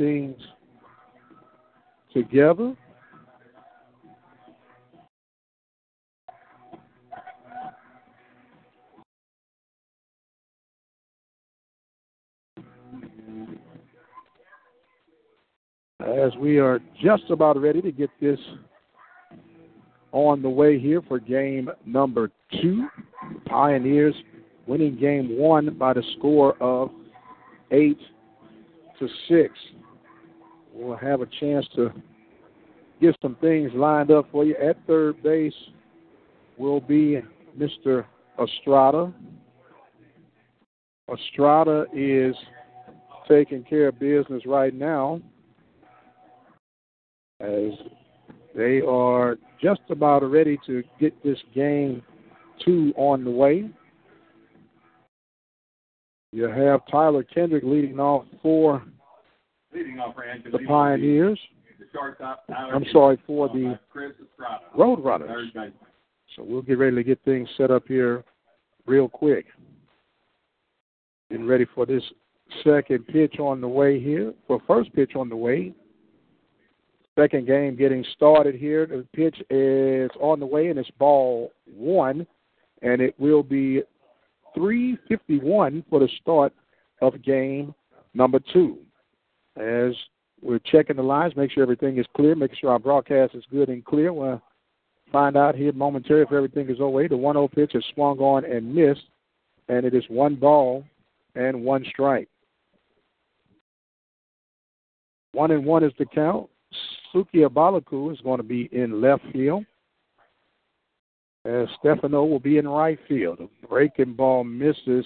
Things together. As we are just about ready to get this on the way here for game number two, Pioneers winning game one by the score of eight to six. We'll have a chance to get some things lined up for you. At third base will be Mr. Estrada. Estrada is taking care of business right now as they are just about ready to get this game two on the way. You have Tyler Kendrick leading off for Leading off for Angelo the Pioneers. I'm sorry, for the Roadrunners. So we'll get ready to get things set up here real quick. Getting ready for this second pitch on the way here. For first pitch on the way. Second game getting started here. The pitch is on the way and it's ball one. And it will be 351 for the start of game number two. As we're checking the lines, make sure everything is clear, make sure our broadcast is good and clear. We'll find out here momentarily if everything is okay. The 1 0 pitch is swung on and missed, and it is one ball and one strike. One and one is the count. Suki Abalaku is going to be in left field. As Stefano will be in right field. The breaking ball misses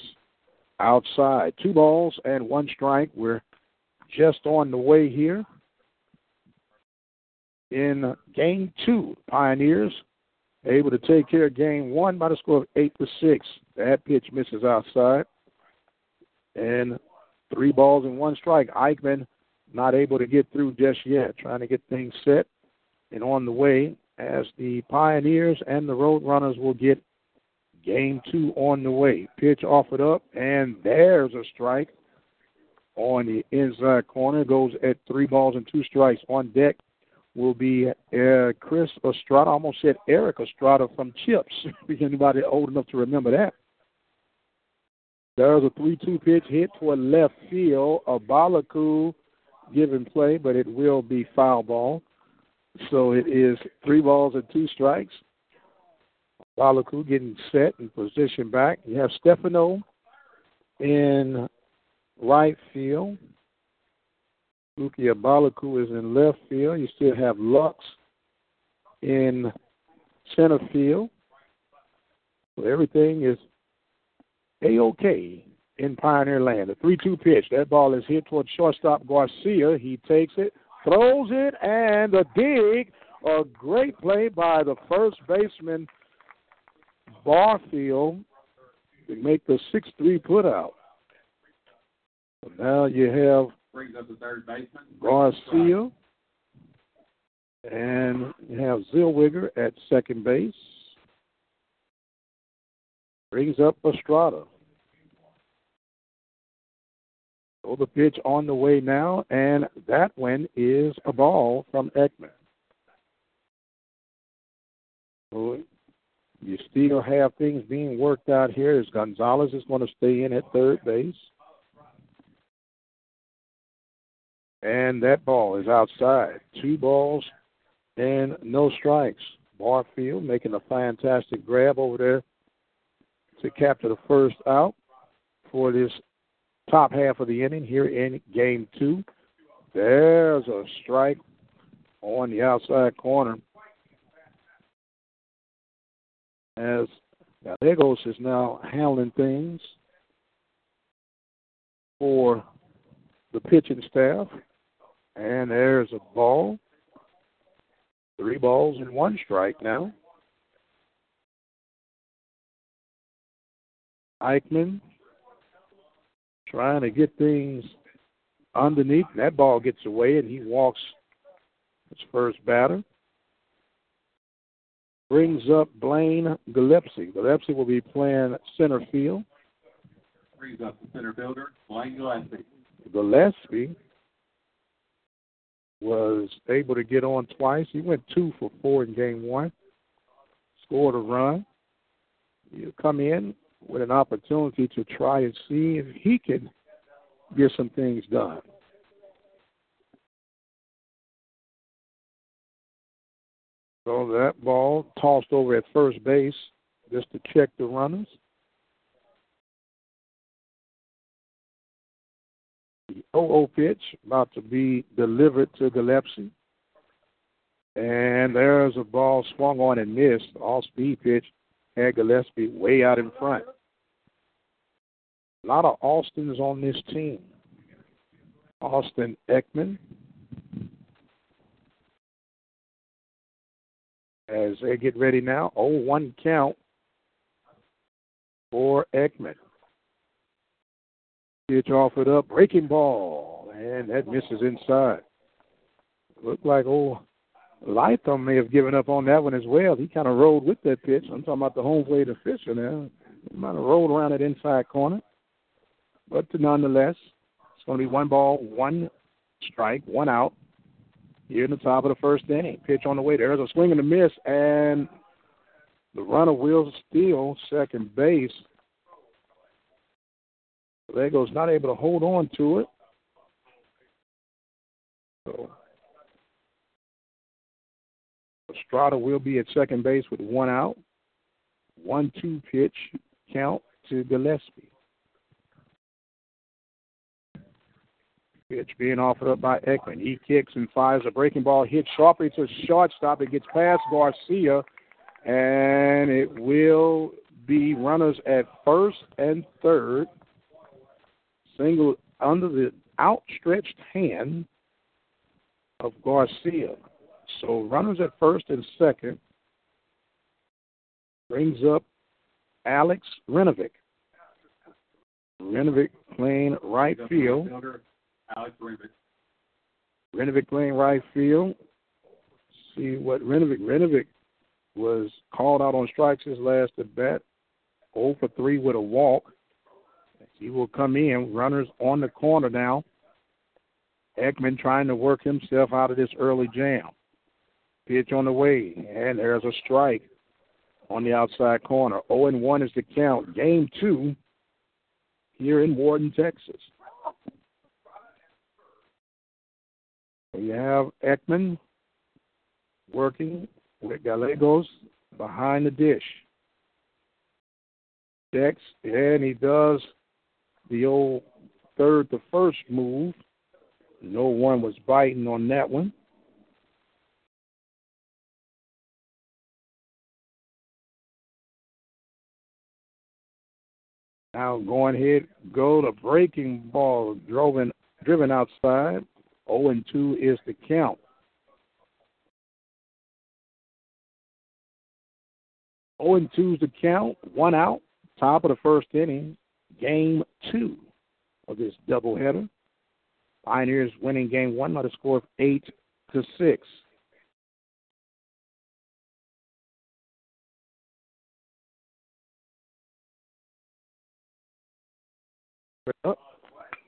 outside. Two balls and one strike. We're just on the way here. In game two, Pioneers able to take care of game one by the score of eight to six. That pitch misses outside. And three balls and one strike. Eichmann not able to get through just yet, trying to get things set and on the way as the Pioneers and the Roadrunners will get game two on the way. Pitch offered up, and there's a strike on the inside corner. Goes at three balls and two strikes. On deck will be uh, Chris Estrada. I almost said Eric Estrada from Chips. Is Anybody old enough to remember that? There's a 3 2 pitch hit toward left field. A Balaku given play, but it will be foul ball. So it is three balls and two strikes. Balaku getting set and position back. You have Stefano in right field. Luki Balaku is in left field. You still have Lux in center field. So everything is a OK in Pioneer Land. The 3 2 pitch. That ball is hit towards shortstop Garcia. He takes it, throws it, and a dig. A great play by the first baseman, Barfield, to make the 6 3 put out. So now you have Brings up the third baseman. Garcia, and you have Zellweger at second base. Brings up Estrada. So the pitch on the way now, and that one is a ball from Ekman. So you still have things being worked out here as Gonzalez is going to stay in at third base. And that ball is outside. Two balls and no strikes. Barfield making a fantastic grab over there to capture the first out for this top half of the inning here in game two. There's a strike on the outside corner. As Gallegos is now handling things for the pitching staff. And there's a ball. Three balls and one strike now. Eichmann trying to get things underneath. That ball gets away, and he walks his first batter. Brings up Blaine Gillespie. Gillespie will be playing center field. Brings up the center fielder, Blaine Gillespie. Gillespie was able to get on twice. He went two for four in game one, scored a run. You come in with an opportunity to try and see if he can get some things done. So that ball tossed over at first base just to check the runners. The 0 pitch about to be delivered to Gillespie. And there's a ball swung on and missed. All speed pitch had Gillespie way out in front. A lot of Austins on this team. Austin Ekman. As they get ready now, 0 1 count for Ekman. Pitch offered up, breaking ball, and that misses inside. Looked like old Lytham may have given up on that one as well. He kind of rolled with that pitch. I'm talking about the home plate official now. He might have rolled around that inside corner. But nonetheless, it's going to be one ball, one strike, one out here in the top of the first inning. Pitch on the way. There's a swing and a miss, and the runner will steal second base. Lego's not able to hold on to it. So Estrada will be at second base with one out. One two pitch count to Gillespie. Pitch being offered up by Ekman. He kicks and fires a breaking ball, hit sharply to shortstop. It gets past Garcia, and it will be runners at first and third. Single under the outstretched hand of Garcia. So runners at first and second brings up Alex Renovic. Renovic playing right field. Alex Rivik. Renovic playing right field. See what Renovic Renovic was called out on strikes his last at bat. 0 for 3 with a walk. He will come in. Runners on the corner now. Ekman trying to work himself out of this early jam. Pitch on the way, and there's a strike on the outside corner. 0 and 1 is the count. Game two here in Wharton, Texas. You have Ekman working with Gallegos behind the dish. Dex, and he does the old third to first move. No one was biting on that one. Now going ahead, go to breaking ball, driven driven outside. 0 and 2 is the count. 0 and 2 is the count. One out. Top of the first inning. Game two of this doubleheader. Pioneers winning game one by the score of eight to six.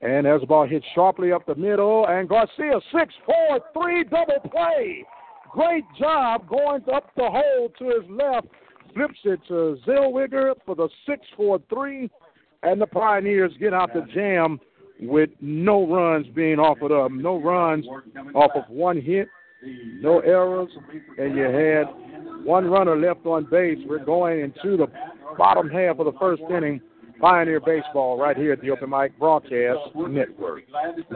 And as a ball hits sharply up the middle, and Garcia six four three double play. Great job going up the hole to his left. Flips it to Zellweger for the six four three, and the Pioneers get out the jam with no runs being offered up. No runs off of one hit, no errors, and you had one runner left on base. We're going into the bottom half of the first inning. Pioneer Baseball right here at the Open Mic Broadcast Network.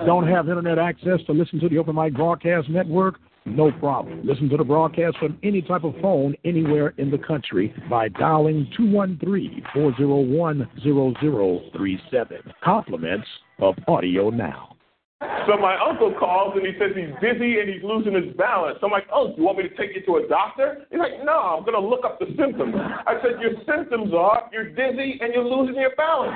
Don't have internet access to listen to the Open Mic Broadcast Network? No problem. Listen to the broadcast from any type of phone anywhere in the country by dialing 213-401-0037. Compliments of Audio Now. So my uncle calls and he says he's dizzy and he's losing his balance. So I'm like, oh, do you want me to take you to a doctor? He's like, no, I'm going to look up the symptoms. I said, your symptoms are you're dizzy and you're losing your balance.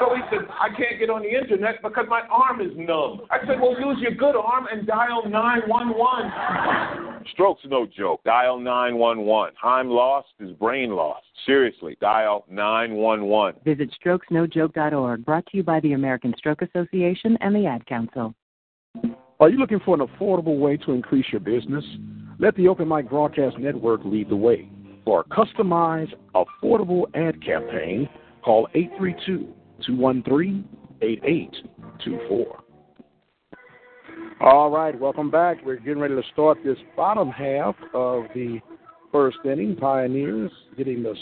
So he said, I can't get on the internet because my arm is numb. I said, well, use your good arm and dial 911. Stroke's no joke. Dial 911. I'm lost is brain lost. Seriously, dial 911. Visit strokesnojoke.org, brought to you by the American Stroke Association and the Ad Council. Are you looking for an affordable way to increase your business? Let the Open Mic Broadcast Network lead the way. For a customized, affordable ad campaign, call 832 213 8824. All right, welcome back. We're getting ready to start this bottom half of the first inning. Pioneers getting the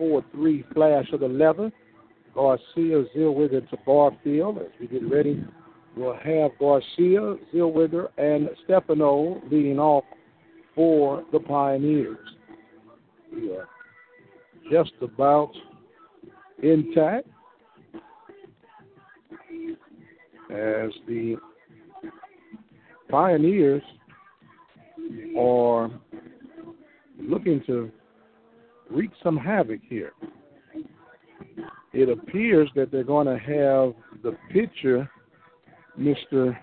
6-4-3 flash of the leather. Garcia, Zellweger to Barfield. As we get ready, we'll have Garcia, Zellweger, and Stefano leading off for the Pioneers. Are just about intact as the Pioneers are looking to wreak some havoc here. It appears that they're going to have the pitcher, Mr.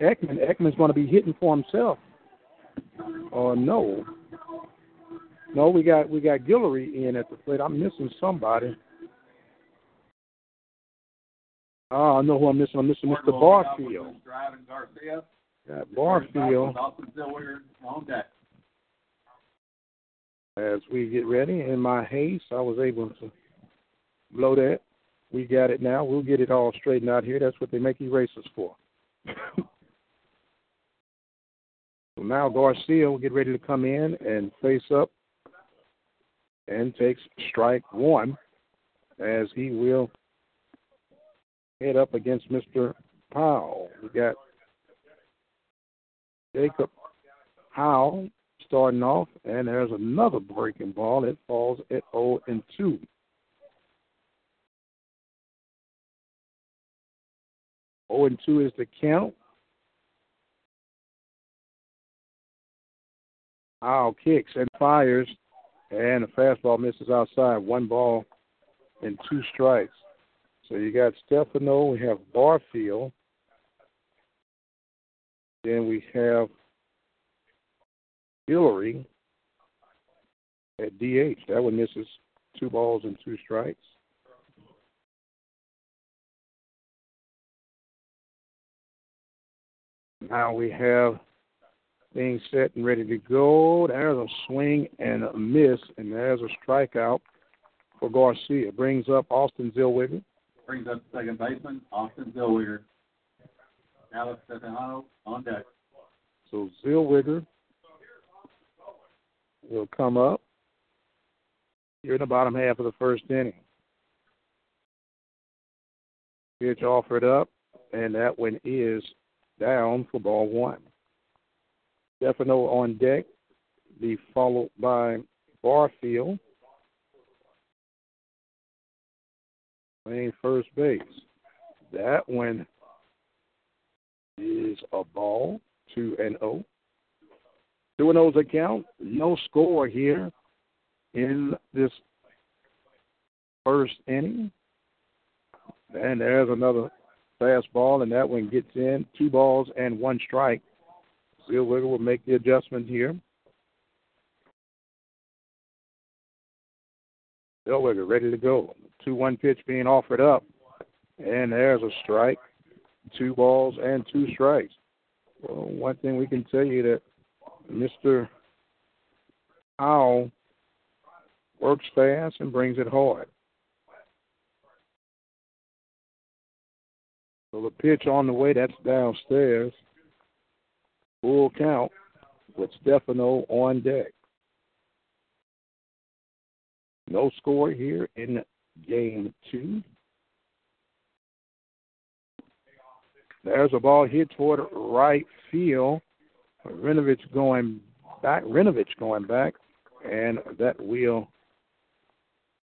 Ekman. Ekman's going to be hitting for himself. Or no. No, we got we got Guillory in at the plate. I'm missing somebody. Oh, I know who I'm missing. I'm missing Mr. Barfield. Driving Garcia. Got Barfield. Dawson Zellweger on deck. As we get ready, in my haste, I was able to blow that. We got it now. We'll get it all straightened out here. That's what they make erasers for. so now Garcia will get ready to come in and face up and takes strike one as he will head up against Mr. Powell. We got Jacob Howell starting off, and there's another breaking ball. It falls at 0 and 2. Oh and two is the count. Howell kicks and fires, and the fastball misses outside. One ball and two strikes. So you got Stefano, we have Barfield, then we have Hillary at DH. That one misses two balls and two strikes. Now we have things set and ready to go. There's a swing and a miss, and there's a strikeout for Garcia. Brings up Austin Zellweger. Brings up second baseman, Austin Zellweger. Alex Stefano on deck. So Zellweger will come up. You're in the bottom half of the first inning. Pitch offered up, and that one is down for ball one. Stefano on deck, be followed by Barfield playing first base. That one is a ball, 2 and 0. 2 and 0's account. No score here in this first inning. And there's another fastball, and that one gets in. Two balls and one strike. Zellweger will make the adjustment here. Zellweger ready to go. 2 1 pitch being offered up. And there's a strike. Two balls and two strikes. Well, one thing we can tell you that Mr. Howell works fast and brings it hard. So the pitch on the way, that's downstairs. Full count with Stefano on deck. No score here in game two. There's a ball hit toward right field. Rinovich going back. Rinovich going back, and that will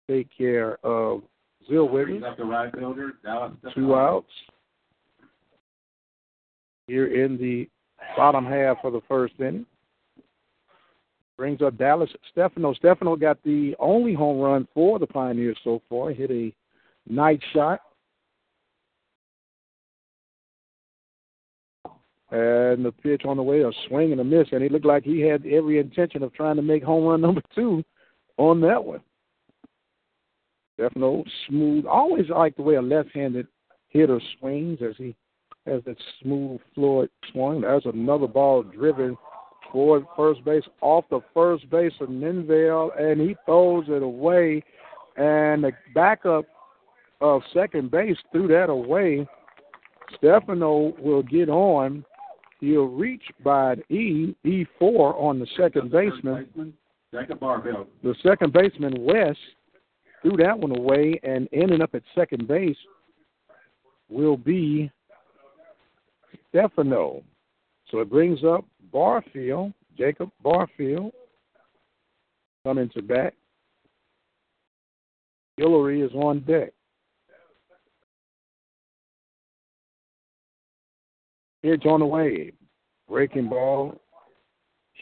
take care of. Up the right fielder, Dallas Two outs here in the bottom half of the first inning. Brings up Dallas Stefano. Stefano got the only home run for the Pioneers so far. Hit a night shot. And the pitch on the way, a swing and a miss, and he looked like he had every intention of trying to make home run number two on that one. Stefano smooth. Always like the way a left-handed hitter swings as he has that smooth, fluid swing. There's another ball driven toward first base, off the first base of Ninvale, and he throws it away. And the backup of second base threw that away. Stefano will get on. He'll reach by E, E4 on the second baseman. Jacob Barfield. The second baseman, West, threw that one away, and ending up at second base will be Stefano. So it brings up Barfield, Jacob Barfield, coming to bat. Hillary is on deck. Pitch on the way. Breaking ball.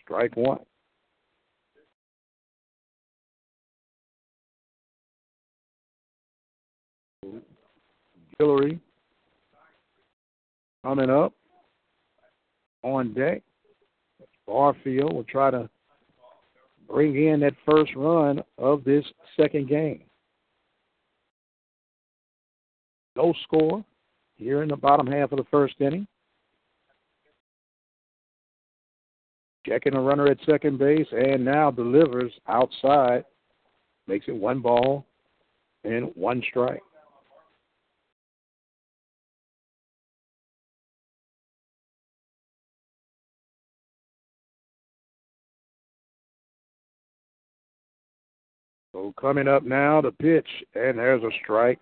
Strike one. Hillary coming up on deck. Barfield will try to bring in that first run of this second game. No score here in the bottom half of the first inning. Checking a runner at second base and now delivers outside. Makes it one ball and one strike. So coming up now, the pitch, and there's a strike.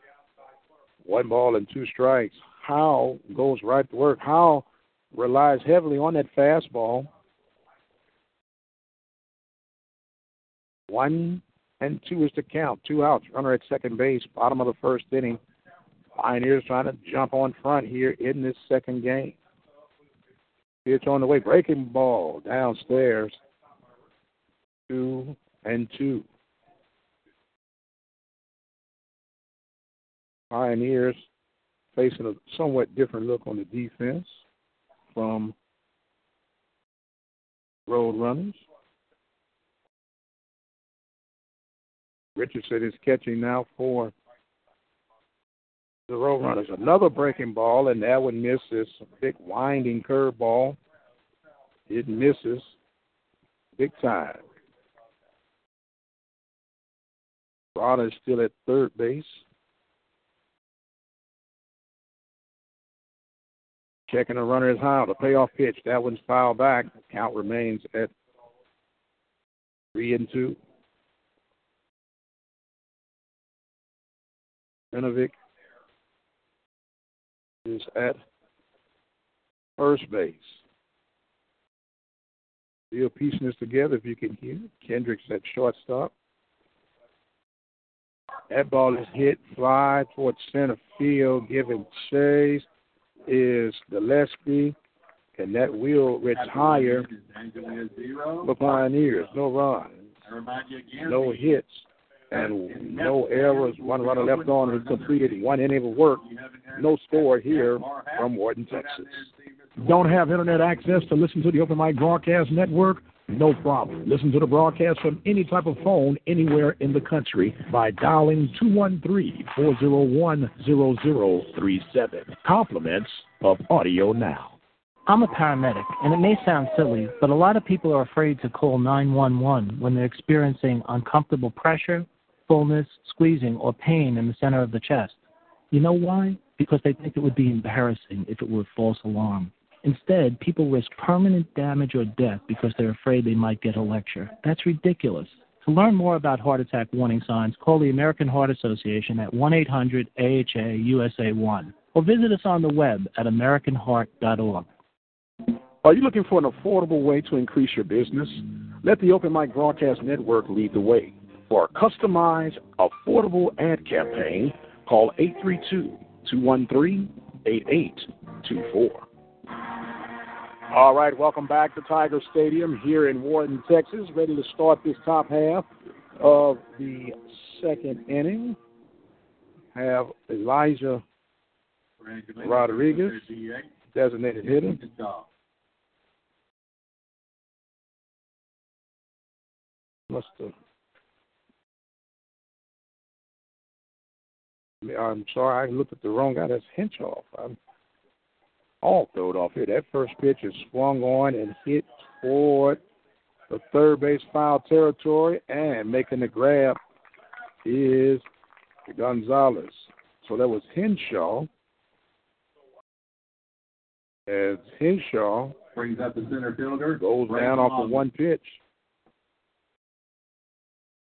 One ball and two strikes. Howe goes right to work. Howe relies heavily on that fastball. One and two is the count. Two outs. Runner at second base. Bottom of the first inning. Pioneers trying to jump on front here in this second game. Pitch on the way. Breaking ball downstairs. Two and two. Pioneers facing a somewhat different look on the defense from Roadrunners. Richardson is catching now for the Roadrunners. Another breaking ball, and that one misses. Big winding curveball. It misses big time. Rada is still at third base. Checking the runner is high. The payoff pitch. That one's fouled back. Count remains at three and two. Vinovic is at first base. Still piecing this together if you can hear. Kendricks at shortstop. That ball is hit fly towards center field, giving chase is Gillespie, and that will retire the Pioneers. No runs, no hits, and no errors. One runner left on who completed one inning of work. No score here from Wharton, Texas. Don't have internet access to listen to the Open Mic Broadcast Network? No problem. Listen to the broadcast from any type of phone anywhere in the country by dialing 213-401-0037. Compliments of Audio Now. I'm a paramedic, and it may sound silly, but a lot of people are afraid to call 911 when they're experiencing uncomfortable pressure, fullness, squeezing, or pain in the center of the chest. You know why? Because they think it would be embarrassing if it were a false alarm. Instead, people risk permanent damage or death because they're afraid they might get a lecture. That's ridiculous. To learn more about heart attack warning signs, call the American Heart Association at 1 800 AHA USA 1 or visit us on the web at AmericanHeart.org. Are you looking for an affordable way to increase your business? Let the Open Mic Broadcast Network lead the way. For a customized, affordable ad campaign, call 832 213 8824. All right, welcome back to Tiger Stadium here in Wharton, Texas. Ready to start this top half of the second inning. Have Elijah Rodriguez, designated hitter. Must have. I'm sorry, I looked at the wrong guy. That's Hinshaw. I'm all throwed off here. That first pitch is swung on and hit toward the third base foul territory, and making the grab is Gonzalez. So that was Henshaw. As Henshaw brings up the center fielder, goes down off of one pitch.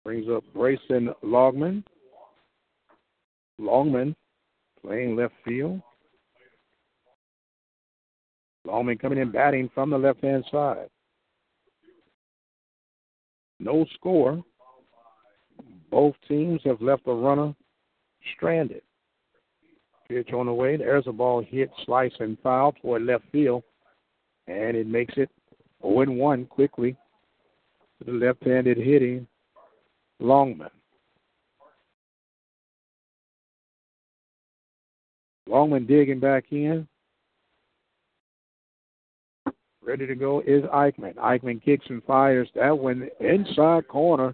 Brings up Grayson Longman. Longman playing left field. Longman coming in batting from the left hand side. No score. Both teams have left a runner stranded. Pitch on the way. There's a ball hit, slice, and foul toward left field. And it makes it 0 1 quickly the left handed hitting Longman. Longman digging back in. Ready to go is Eichmann. Eichmann kicks and fires that one inside corner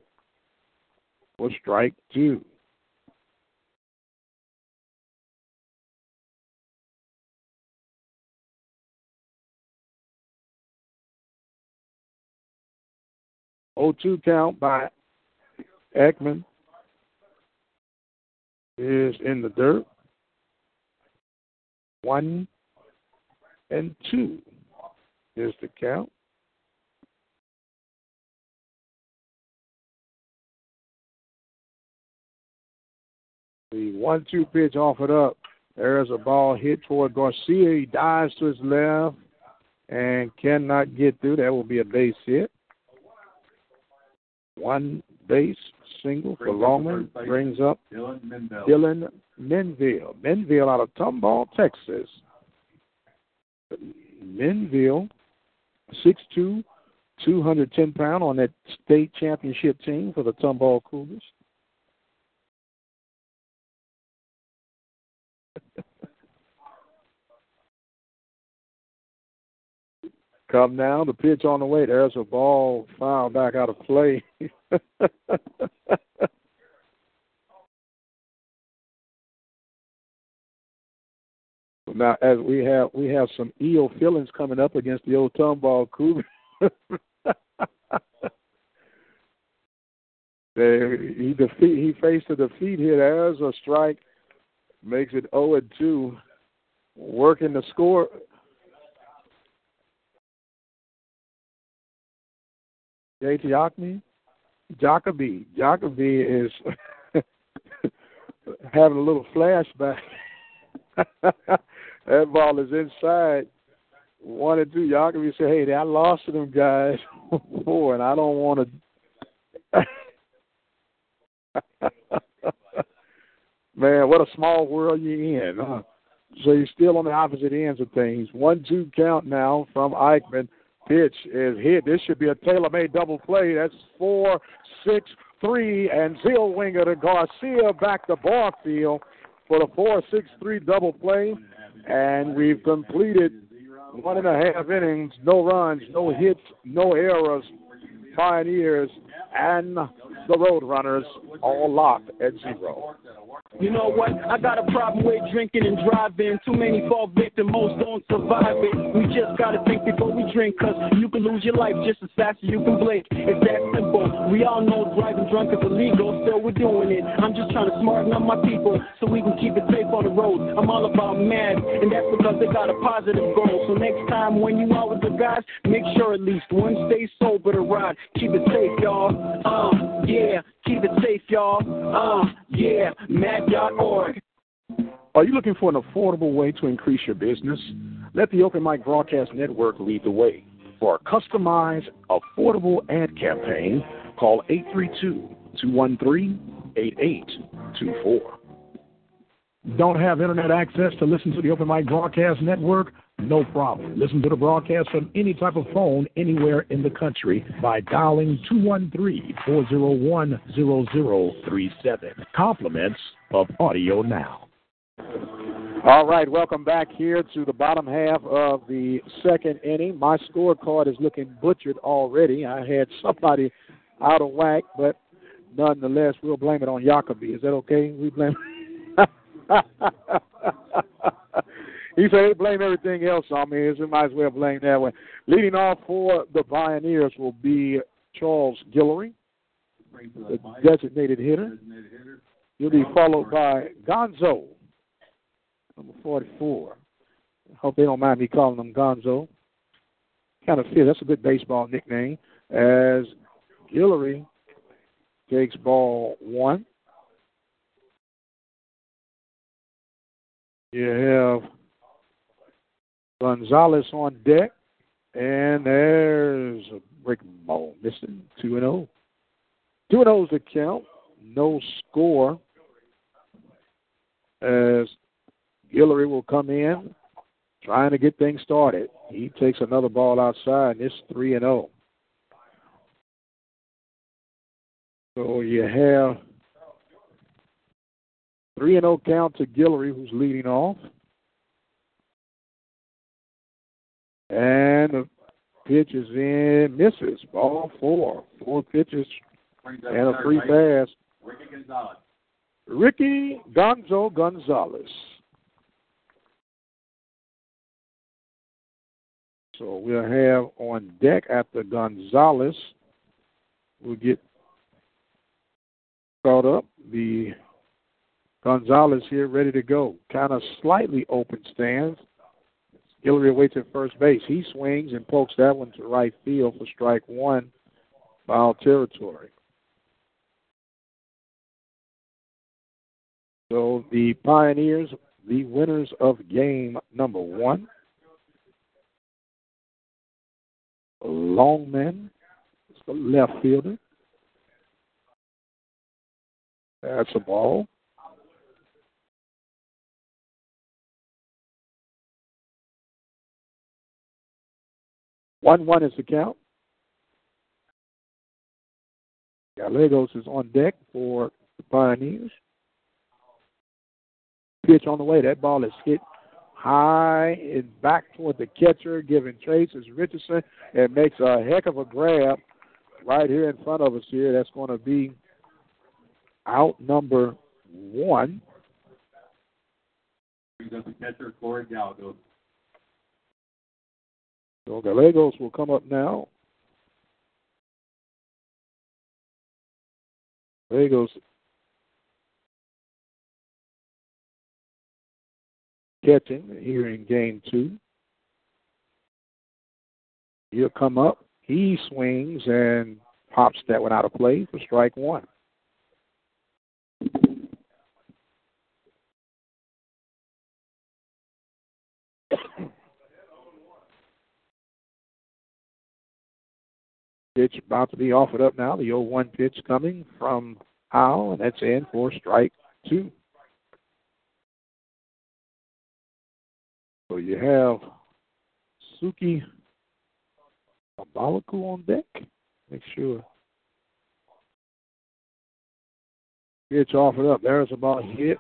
for strike two. O two count by Ekman is in the dirt. One and two is the count. The one two pitch offered up. There's a ball hit toward Garcia. He dives to his left and cannot get through. That will be a base hit. One base single for Longman brings up Dylan Menville. Dylan Menville. Menville out of Tomball, Texas. Menville, 6'2, 210 pound on that state championship team for the Tomball Cougars. Come now, the pitch on the way. There's a ball foul back out of play. now, as we have we have some eel feelings coming up against the old Tomball Cougar. he defeat he faced a defeat here. There's a strike, makes it 0 and 2. Working the score. JT Jacoby, Jacoby, Jacoby is having a little flashback. that ball is inside. One and two. Y'all can be said, "Hey, I lost to them guys before, and I don't want to." Man, what a small world you're in. Huh? So you're still on the opposite ends of things. One two count now from Eichmann. Pitch is hit. This should be a tailor-made double play. That's four, six, three, and Zellweger to Garcia back to Barfield for the four, six, three double play. And we've completed one and a half innings, no runs, no hits, no errors. Pioneers and the Roadrunners all locked at zero. You know what? I got a problem with drinking and driving. Too many fall victim, most don't survive it. We just gotta think before we drink, cause you can lose your life just as fast as you can blink. It's that simple. We all know driving drunk is illegal, still we're doing it. I'm just trying to smarten up my people so we can keep it safe on the road. I'm all about MADD, and that's because they got a positive goal. So next time when you out with the guys, make sure at least one stays sober to ride. Keep it safe, y'all. Uh, yeah, keep it safe, y'all. Uh, yeah, madd.org. Are you looking for an affordable way to increase your business? Let the Open Mic Broadcast Network lead the way. For a customized, affordable ad campaign, call 832 213 8824. Don't have internet access to listen to the Open Mic Broadcast Network? No problem. Listen to the broadcast from any type of phone anywhere in the country by dialing 213-401-0037. Compliments of Audio Now. All right, welcome back here to the bottom half of the second inning. My scorecard is looking butchered already. I had somebody out of whack, but nonetheless, we'll blame it on Jacoby. Is that okay? We blame. he said they blame everything else on me, so might as well blame that one. Leading off for the Pioneers will be Charles Guillory, the designated hitter. He'll be followed by Gonzo, number 44. I Hope they don't mind me calling him Gonzo. Kind of feel that's a good baseball nickname. As Guillory takes ball one. You have Gonzalez on deck, and there's a breaking ball missing. 2 and 0. 2 and 0 is the count. No score. As Guillory will come in trying to get things started. He takes another ball outside, and it's 3 and 0. So you have 3 and 0 count to Guillory, who's leading off. And the pitch is in, misses. Ball four. Four pitches and a free pass. Ricky Gonzalez. Ricky Gonzo Gonzalez. So we'll have on deck after Gonzalez. We'll get caught up. The Gonzalez here ready to go. Kind of slightly open stands. Guillory waits at first base. He swings and pokes that one to right field for strike one, foul territory. So the Pioneers, the winners of game number one. Longman, left fielder. That's a ball. One one is the count. Gallegos is on deck for the Pioneers. Pitch on the way. That ball is hit high and back toward the catcher, giving Traces Richardson and makes a heck of a grab right here in front of us here. That's going to be out number one. The catcher, Corey Gallegos. So Gallegos will come up now. Gallegos catching here in game two. He'll come up. He swings and pops that one out of play for strike one. Pitch about to be offered up now. The 0 1 pitch coming from Howell, and that's in for strike two. So you have Suki Abalaku on deck. Make sure. Pitch offered up. There's a ball hit.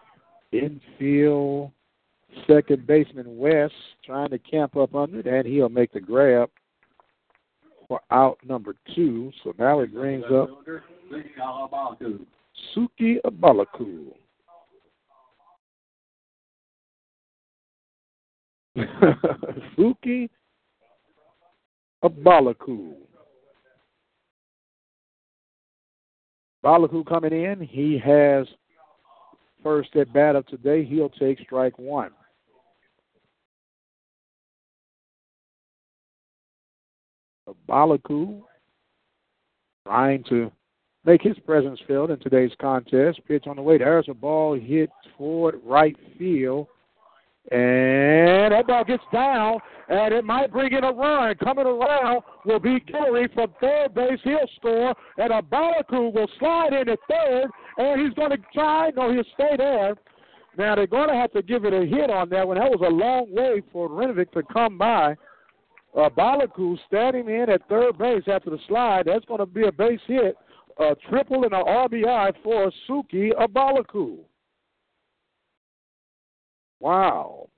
Infield. Second baseman West trying to camp up under it, and he'll make the grab for out number two. So now it brings up Suki Abalaku. Suki Abalaku. Balaku coming in. He has first at bat of today. He'll take strike one. Balaku trying to make his presence felt in today's contest. Pitch on the way. There's a ball hit toward right field. And that ball gets down, and it might bring in a run. Coming around will be Guillory from third base. He'll score, and Abalaku will slide in at third, and he's going to try. No, he'll stay there. Now, they're going to have to give it a hit on that one. That was a long way for Renovic to come by. Uh, Balaku standing in at third base after the slide. That's going to be a base hit, a triple and an RBI for Suki Abalaku. Wow.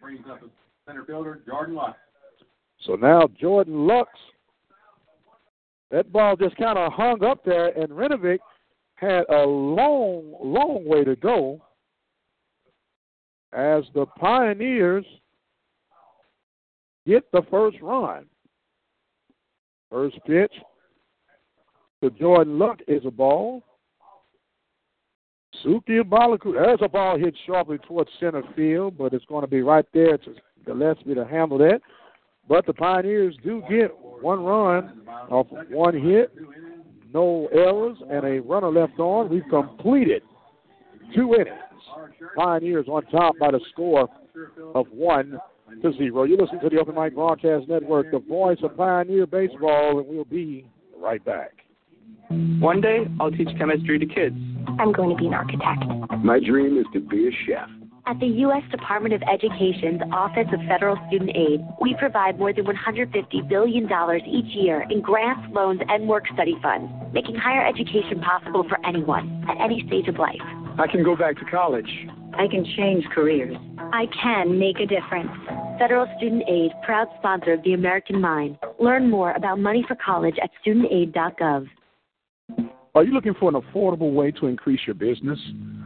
Brings up the center fielder, Jordan Lux. So now Jordan Lux, that ball just kind of hung up there, and Renovic had a long, long way to go as the Pioneers get the first run. First pitch to Jordan Luck is a ball. Suki Balaku. There's a ball hit sharply towards center field, but it's going to be right there to Gillespie to handle that. But the Pioneers do get one run off one hit, no errors, and a runner left on. We've completed two innings. Pioneers on top by the score of one to zero. You listen to the Open Mic Broadcast Network, the voice of Pioneer Baseball, and we'll be right back. One day, I'll teach chemistry to kids. I'm going to be an architect. My dream is to be a chef. At the U.S. Department of Education's Office of Federal Student Aid, we provide more than $150 billion each year in grants, loans, and work study funds, making higher education possible for anyone at any stage of life. I can go back to college. I can change careers. I can make a difference. Federal Student Aid, proud sponsor of the American Mind. Learn more about money for college at studentaid.gov. Are you looking for an affordable way to increase your business?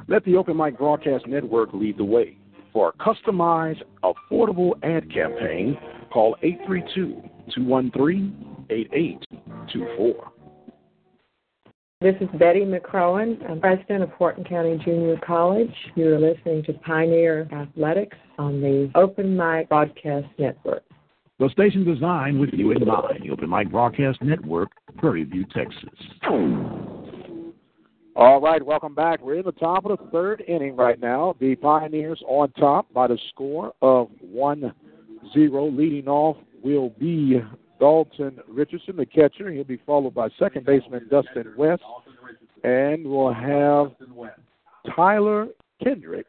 Let the Open Mic Broadcast Network lead the way. For a customized, affordable ad campaign, call 832 213 8824. This is Betty McCrowan. I'm president of Wharton County Junior College. You are listening to Pioneer Athletics on the Open Mic Broadcast Network. The station designed with you in mind. The Open Mic Broadcast Network, Prairie View, Texas. All right, welcome back. We're in the top of the third inning right now. The Pioneers on top by the score of 1 0. Leading off will be Dalton Richardson, the catcher. He'll be followed by second baseman Dustin West. And we'll have Tyler Kendrick,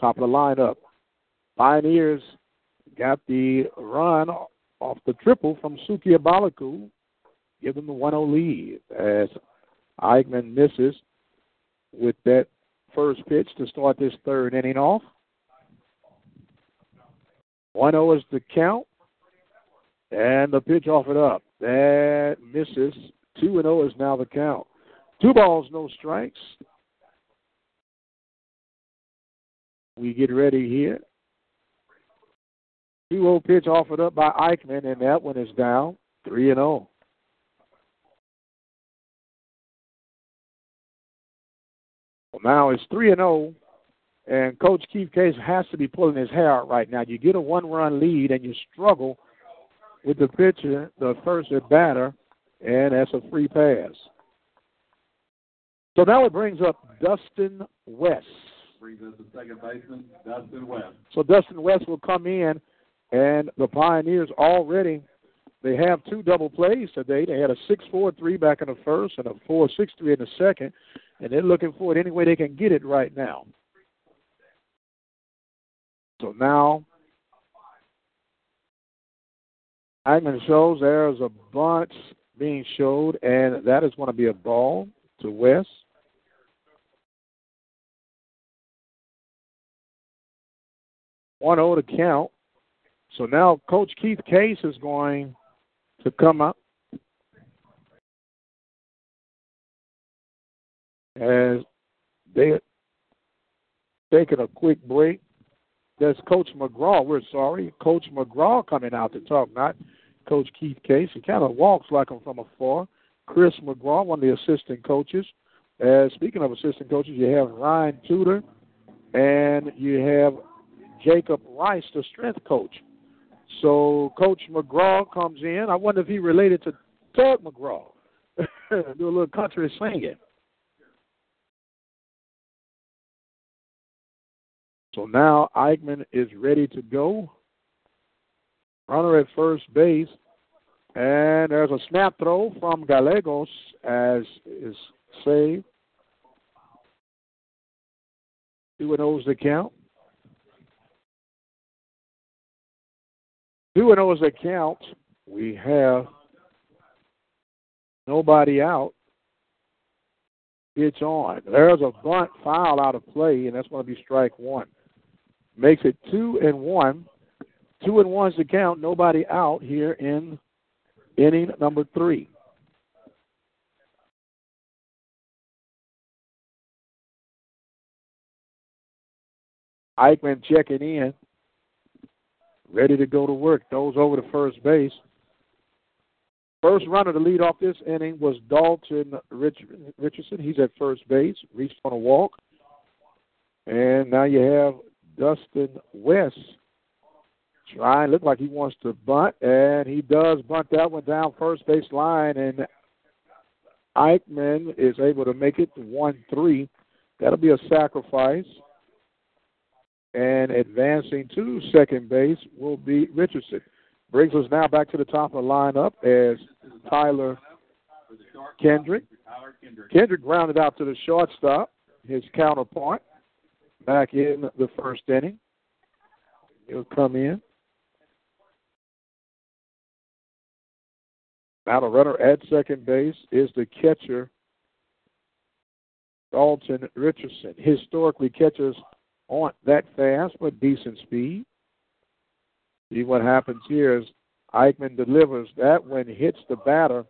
top of the lineup. Pioneers got the run off the triple from Suki Abalaku, give them the 1 0 lead as Eichmann misses with that first pitch to start this third inning off. 1 0 is the count. And the pitch offered up. That misses. 2 0 is now the count. Two balls, no strikes. We get ready here. 2 0 pitch offered up by Eichmann, and that one is down. 3 0. Well, now it's 3 0, and Coach Keith Case has to be pulling his hair out right now. You get a one run lead, and you struggle with the pitcher, the first at batter, and that's a free pass. So now it brings up Dustin West. Brings us the second baseman, Dustin West. So Dustin West will come in, and the Pioneers already they have two double plays today. They had a six-four-three back in the first and a four-six-three in the second, and they're looking for it any way they can get it right now. So now Eichmann shows there's a bunch being showed, and that is going to be a ball to West. One zero to count. So now Coach Keith Case is going to come up as they taking a quick break. There's Coach McGraw. We're sorry, Coach McGraw coming out to talk, not Coach Keith Case. He kind of walks like him from afar. Chris McGraw, one of the assistant coaches. Uh, speaking of assistant coaches, you have Ryan Tudor and you have Jacob Rice, the strength coach. So Coach McGraw comes in. I wonder if he related to Tug McGraw. Do a little country singing. So now Eichmann is ready to go. Runner at first base. And there's a snap throw from Gallegos as is saved. Two and O's the count. Two and O's the count. We have nobody out. It's on. There's a bunt foul out of play, and that's going to be strike one. Makes it two and one. Two and one's the count. Nobody out here in inning number three. Eichmann checking in, ready to go to work. Throws over to first base. First runner to lead off this inning was Dalton Richardson. He's at first base, reached on a walk. And now you have Dustin West trying, look like he wants to bunt, and he does bunt that one down first base line, and Eichmann is able to make it 1 3. That'll be a sacrifice. And advancing to second base will be Richardson. Brings us now back to the top of the lineup as Tyler Kendrick. Kendrick grounded out to the shortstop, his counterpart, back in the first inning. He'll come in. Now the runner at second base is the catcher, Dalton Richardson. Historically, catchers aren't that fast, but decent speed. See what happens here is Eichmann delivers that one hits the batter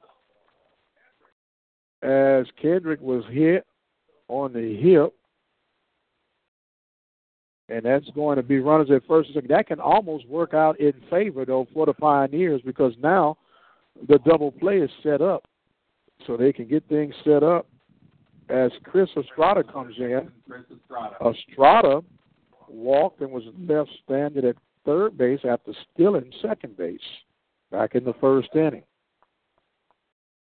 as Kendrick was hit on the hip. And that's going to be runners at first and second. That can almost work out in favor, though, for the Pioneers because now the double play is set up. So they can get things set up as Chris Estrada comes in. Estrada walked and was left standing at third base after stealing second base back in the first inning.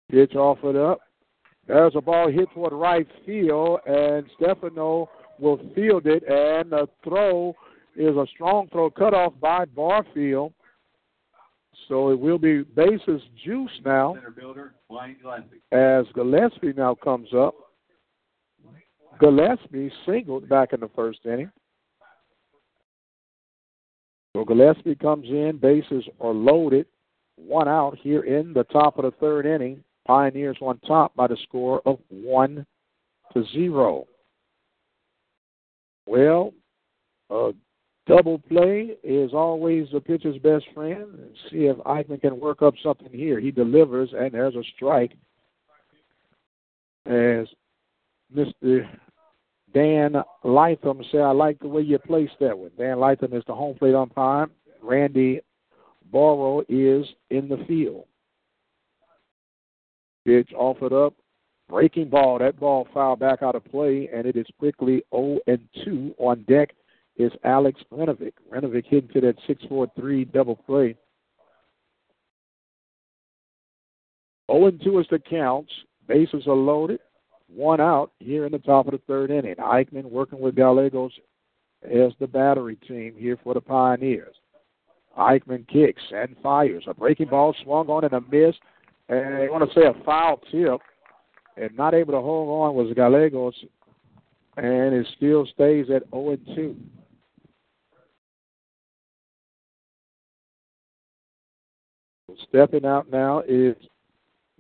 Pitch offered up. There's a ball hit toward right field, and Stefano will field it, and the throw is a strong throw cut off by Barfield. So it will be bases juice now. Builder, Gillespie. As Gillespie now comes up. Gillespie singled back in the first inning. So Gillespie comes in, bases are loaded, one out here in the top of the third inning. Pioneers on top by the score of one to zero. Well, uh, Double play is always the pitcher's best friend. See if Eichmann can work up something here. He delivers, and there's a strike. As Mr. Dan Lytham said, I like the way you placed that one. Dan Lytham is the home plate umpire. Randy Borrow is in the field. Pitch offered up. Breaking ball. That ball fouled back out of play, and it is quickly 0 and 2 on deck is Alex Renovic. Renovic hitting to that 6-4-3 double play. 0 and 2 is the counts. Bases are loaded. One out here in the top of the third inning. Eichmann working with Gallegos as the battery team here for the Pioneers. Eichmann kicks and fires. A breaking ball swung on and a miss. And I want to say a foul tip. And not able to hold on was Gallegos. And it still stays at 0 and 2. Stepping out now is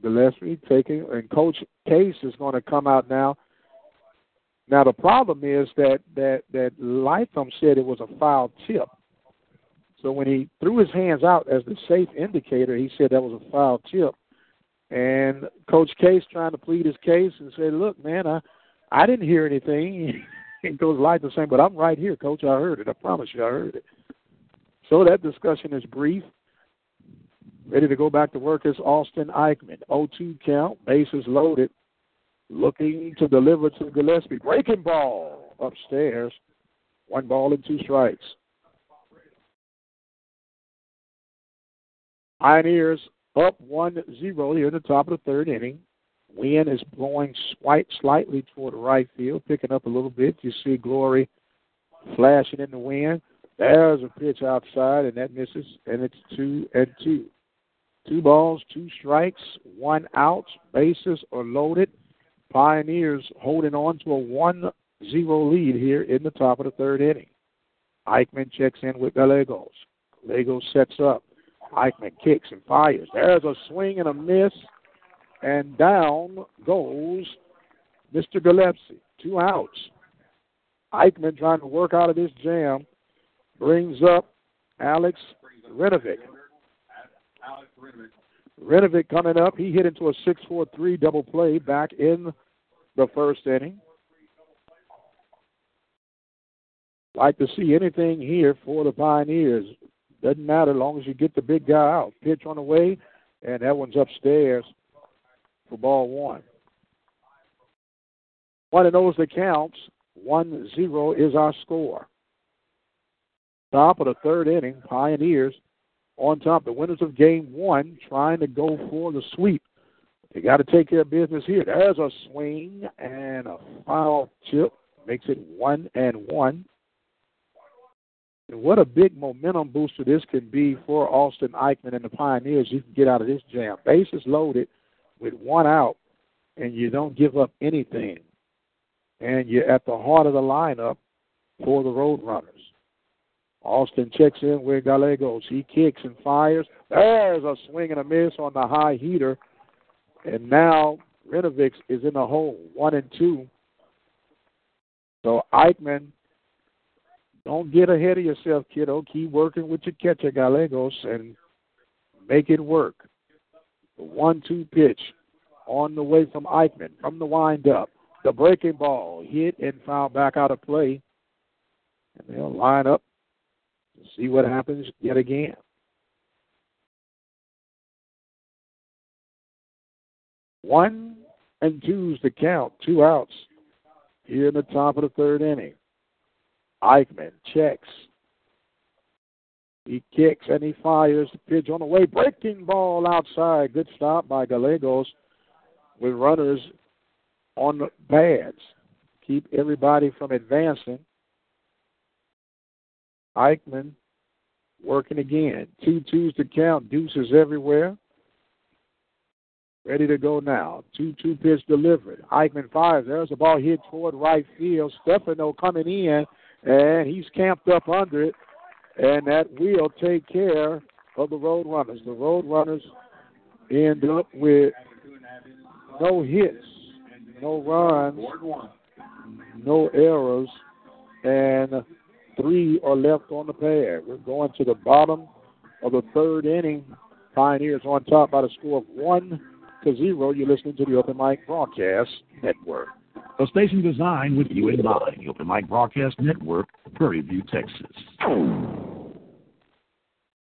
Gillespie taking, and Coach Case is going to come out now. Now the problem is that that that Lytham said it was a foul tip. So when he threw his hands out as the safe indicator, he said that was a foul tip. And Coach Case trying to plead his case and said, "Look, man, I I didn't hear anything." and Coach Lytham saying, "But I'm right here, Coach. I heard it. I promise you, I heard it." So that discussion is brief. Ready to go back to work is Austin Eichmann. 0-2 count, bases loaded. Looking to deliver to Gillespie. Breaking ball upstairs. One ball and two strikes. Pioneers up 1-0 here in the top of the third inning. Wind is blowing quite slightly toward right field, picking up a little bit. You see Glory flashing in the wind. There's a pitch outside, and that misses, and it's two and two. Two balls, two strikes, one out. Bases are loaded. Pioneers holding on to a 1 0 lead here in the top of the third inning. Eichmann checks in with Gallegos. Gallegos sets up. Eichmann kicks and fires. There's a swing and a miss, and down goes Mr. Gillespie. Two outs. Eichmann trying to work out of this jam brings up Alex Renovic. Renovic coming up. He hit into a 6 4 3 double play back in the first inning. Like to see anything here for the Pioneers. Doesn't matter as long as you get the big guy out. Pitch on the way, and that one's upstairs for ball one. One of those that counts. 1 0 is our score. Top of the third inning, Pioneers on top. The winners of game one trying to go for the sweep. They got to take care of business here. There's a swing and a foul chip. Makes it one and one. And what a big momentum booster this can be for Austin Eichmann and the Pioneers. You can get out of this jam. Bases loaded with one out, and you don't give up anything. And you're at the heart of the lineup for the Roadrunners. Austin checks in with Gallegos. He kicks and fires. There's a swing and a miss on the high heater. And now Renovic's is in the hole, one and two. So Eichmann, don't get ahead of yourself, kiddo. Keep working with your catcher, Gallegos, and make it work. The one-two pitch on the way from Eichmann from the windup. The breaking ball hit and fouled back out of play. And they'll line up see what happens yet again. One and two's the count, two outs here in the top of the third inning. Eichmann checks. He kicks and he fires the pitch on the way. Breaking ball outside. Good stop by Gallegos with runners on the pads. Keep everybody from advancing. Eichmann working again. Two twos to count, deuces everywhere. Ready to go now. 2 2 pitch delivered. Eichmann fires. There's a ball hit toward right field. Stefano coming in, and he's camped up under it, and that will take care of the Road Runners. The Road Runners end up with no hits, no runs, no errors, and Three are left on the pad. We're going to the bottom of the third inning. Pioneers on top by the score of one to zero. You're listening to the Open Mic Broadcast Network. A station designed with you in mind. The Open Mic Broadcast Network, Prairie View, Texas.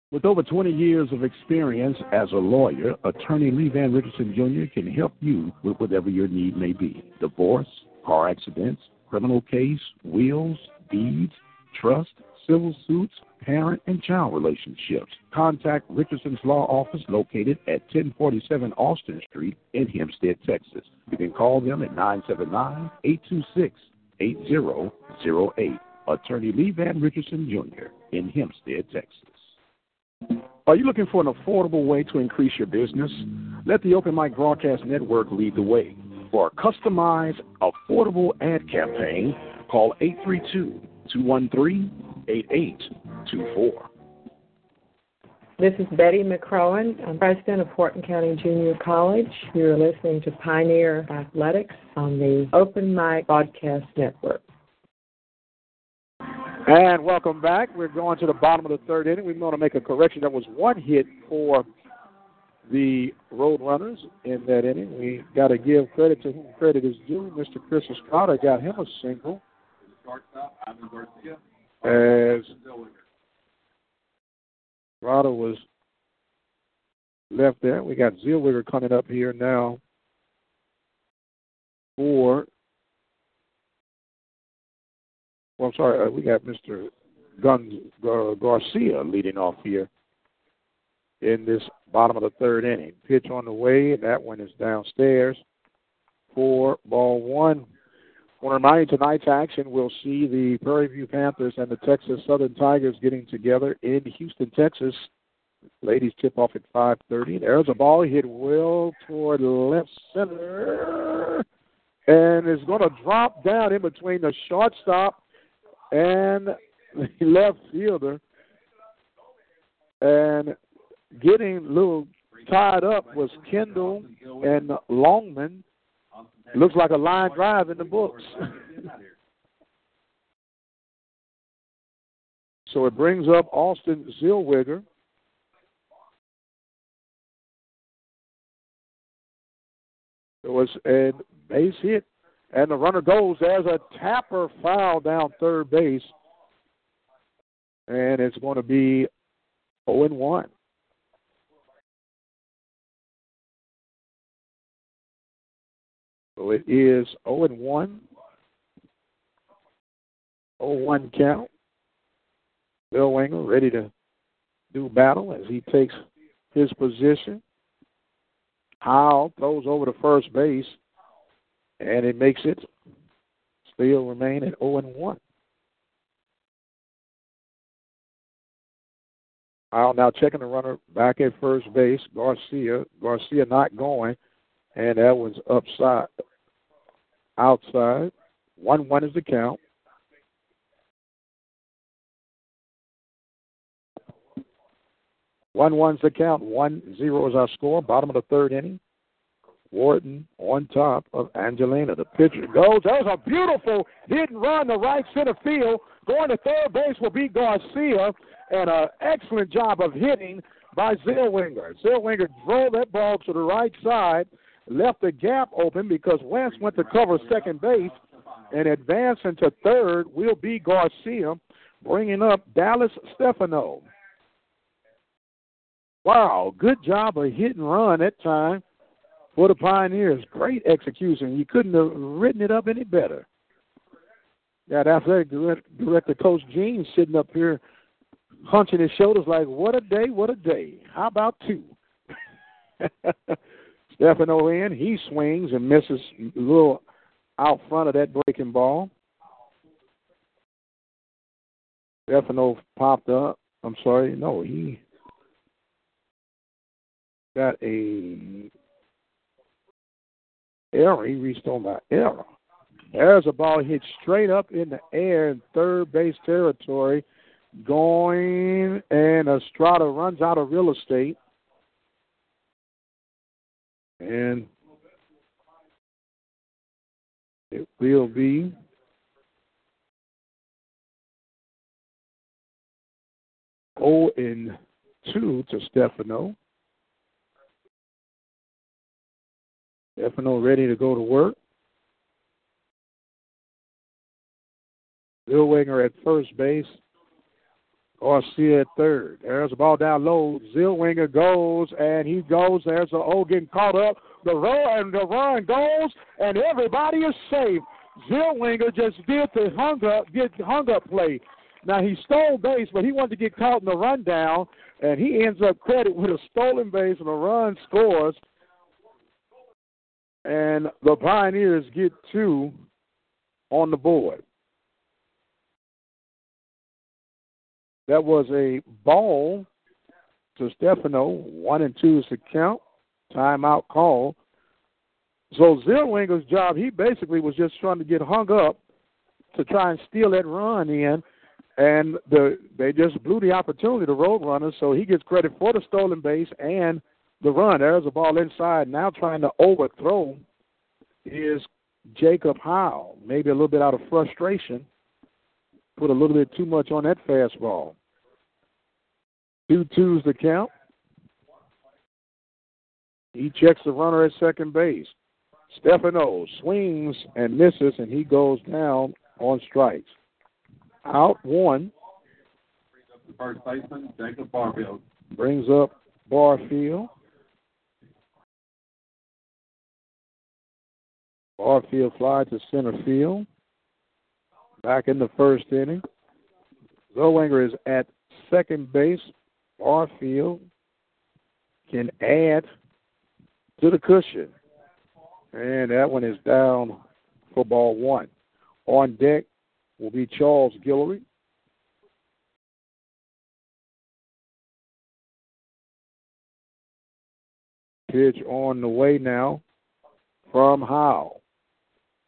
With over 20 years of experience as a lawyer, attorney Lee Van Richardson Jr. can help you with whatever your need may be divorce, car accidents, criminal case, wills, deeds, trust, civil suits, parent and child relationships. Contact Richardson's Law Office located at 1047 Austin Street in Hempstead, Texas. You can call them at 979 826 8008. Attorney Lee Van Richardson Jr. in Hempstead, Texas. Are you looking for an affordable way to increase your business? Let the Open Mic Broadcast Network lead the way. For a customized, affordable ad campaign, call 832 213 8824. This is Betty McCrowan. I'm president of Wharton County Junior College. You're listening to Pioneer Athletics on the Open Mic Broadcast Network. And welcome back. We're going to the bottom of the third inning. We want to make a correction. There was one hit for the Roadrunners in that inning. We got to give credit to whom credit is due. Mr. Chris Estrada got him a single. As Estrada was left there. We got Zellweger coming up here now for well, I'm sorry, uh, we got Mr. Guns Gar- Garcia leading off here in this bottom of the third inning. Pitch on the way, and that one is downstairs Four ball one. Want to remind you tonight's action, we'll see the Prairie View Panthers and the Texas Southern Tigers getting together in Houston, Texas. Ladies tip off at 5.30. There's a ball hit well toward left center and it's going to drop down in between the shortstop and the left fielder. And getting a little tied up was Kendall and Longman. Looks like a line drive in the books. so it brings up Austin Zellweger. It was a base hit and the runner goes. There's a tapper foul down third base, and it's going to be 0 and 1. So it is 0 and 1. 0 1 count. Bill Zellweger ready to do battle as he takes his position. Howell throws over to first base and it makes it still remain at 0 and 1. I'll now checking the runner back at first base. Garcia, Garcia not going, and that was upside, outside. One one is the count. One one's the count. One zero is our score. Bottom of the third inning. Wharton on top of Angelina. The pitcher goes. That was a beautiful hit and run the right center field. Going to third base will be Garcia, and an excellent job of hitting by Zellweger. Zellweger drove that ball to the right side, left the gap open because Wentz went to cover second base, and advancing to third will be Garcia, bringing up Dallas Stefano. Wow, good job of hit and run that time for the Pioneers. Great execution. You couldn't have written it up any better. That athletic director Coach Gene sitting up here hunching his shoulders like, what a day, what a day. How about two? Stefano in, he swings and misses a little out front of that breaking ball. Stefano popped up. I'm sorry, no, he got a error. He reached on by error. There's a ball hit straight up in the air in third base territory. Going and Estrada runs out of real estate. And it will be 0 and 2 to Stefano. Stefano ready to go to work. Zillweger at first base. Garcia at third. There's a ball down low. Zillweger goes, and he goes. There's a O getting caught up. The run and the run goes, and everybody is safe. Zillweger just did the hung up, get hung up play. Now he stole base, but he wanted to get caught in the rundown, and he ends up credit with a stolen base and a run scores. And the Pioneers get two on the board. That was a ball to Stefano. One and two is the count. Timeout call. So Zillweger's job, he basically was just trying to get hung up to try and steal that run in, and the they just blew the opportunity, the road runners. So he gets credit for the stolen base and the run. There's a ball inside. Now trying to overthrow is Jacob Howe. Maybe a little bit out of frustration. Put a little bit too much on that fastball. Two twos the count. He checks the runner at second base. Stefano swings and misses, and he goes down on strikes. Out one. First baseman, Jacob Barfield. Brings up Barfield. Barfield fly to center field. Back in the first inning. Zellweger is at second base. Barfield can add to the cushion. And that one is down for ball one. On deck will be Charles Guillory. Pitch on the way now from Howe.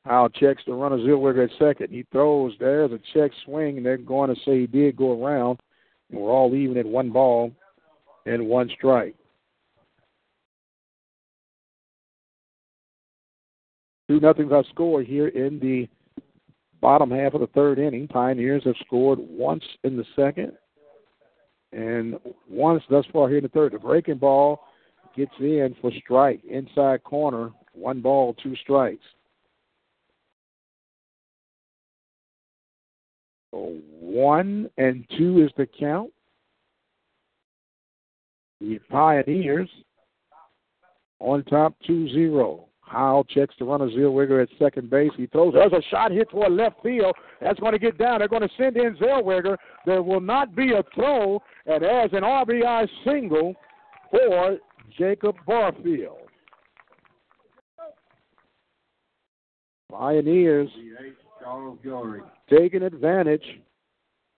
Howe checks the runner Zillweger at second. He throws. There's a check swing, and they're going to say he did go around. And we're all even at one ball and one strike. Two nothing's our score here in the bottom half of the third inning. Pioneers have scored once in the second and once thus far here in the third. The breaking ball gets in for strike inside corner. One ball, two strikes. One and two is the count. The Pioneers on top 2 0. Howe checks the runner Zellweger at second base. He throws. There's a shot hit toward left field. That's going to get down. They're going to send in Zellweger. There will not be a throw, and there's an RBI single for Jacob Barfield. Pioneers taking advantage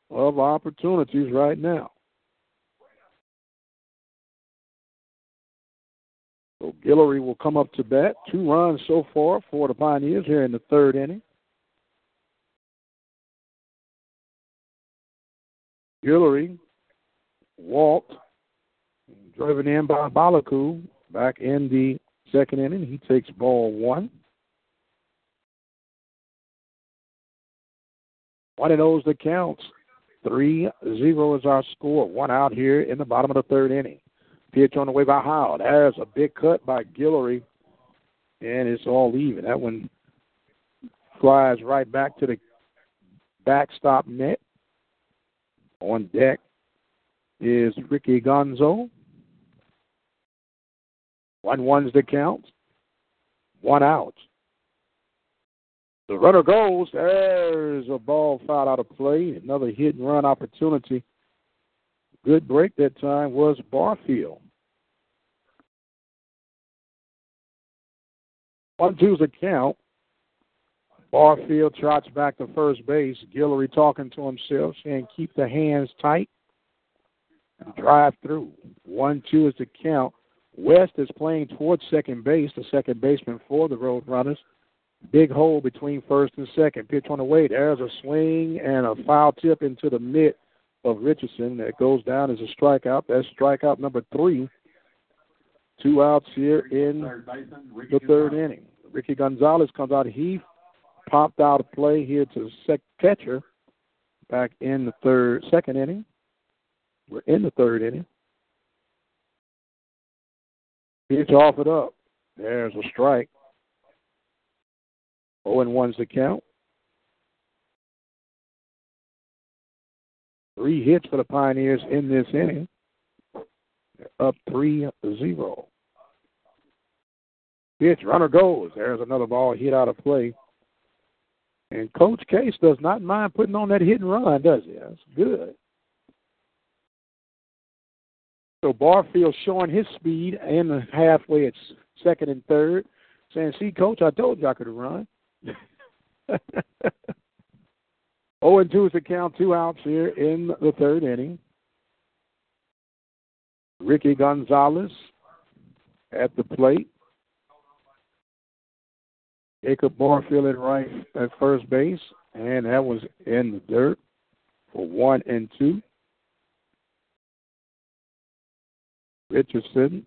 of opportunities right now. So Guillory will come up to bat. Two runs so far for the Pioneers here in the third inning. Guillory walked, driven in by Balaku back in the second inning. He takes ball one. One and O's the counts. Three zero is our score. One out here in the bottom of the third inning. Pitch on the way by Howe. There's a big cut by Guillory, and it's all even. That one flies right back to the backstop net. On deck is Ricky Gonzo. One one's the count. One out. The runner goes. There's a ball fouled out of play. Another hit and run opportunity good break that time was Barfield. One two's a count. Barfield trots back to first base. Guillory talking to himself, saying, keep the hands tight. Drive through. One two is the count. West is playing towards second base, the second baseman for the Road Runners. Big hole between first and second. Pitch on the way. There's a swing and a foul tip into the mitt of Richardson that goes down as a strikeout. That's strikeout number three. Two outs here in the third inning. Ricky Gonzalez comes out. He popped out of play here to the sec- catcher back in the third, second inning. We're in the third inning. Pitch off it up. There's a strike. 0 and 1's the count. Three hits for the Pioneers in this inning. They're up 3 0. Pitch, runner goes. There's another ball hit out of play. And Coach Case does not mind putting on that hit and run, does he? That's good. So Barfield showing his speed and halfway at second and third, saying, "See, coach, I told you I could run." 0 and 2 is the count, two outs here in the third inning. Ricky Gonzalez at the plate. Jacob Barfield at right at first base, and that was in the dirt for one and two. Richardson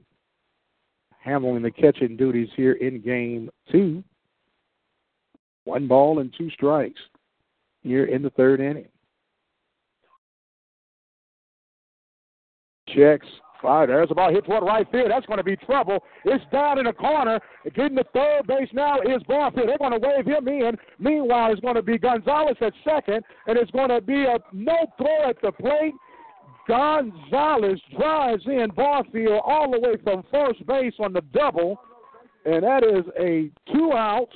handling the catching duties here in game two. One ball and two strikes here in the third inning. Checks Fire. There's a ball hit toward right field. That's going to be trouble. It's down in the corner. Getting to third base now is Barfield. They're going to wave him in. Meanwhile, it's going to be Gonzalez at second, and it's going to be a no throw at the plate. Gonzalez drives in Barfield all the way from first base on the double, and that is a two out,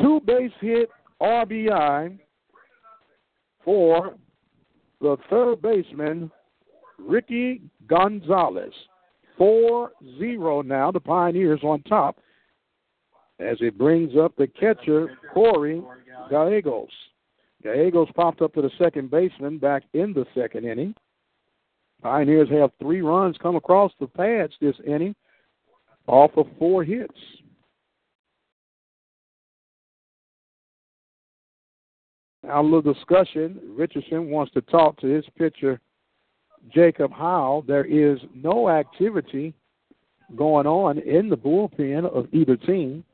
two base hit RBI for the third baseman, Ricky Gonzalez. 4 0 now, the Pioneers on top as it brings up the catcher, Corey Gallegos. Gallegos popped up to the second baseman back in the second inning. Pioneers have three runs come across the pads this inning off of four hits. A little discussion. Richardson wants to talk to his pitcher, Jacob Howell. There is no activity going on in the bullpen of either team.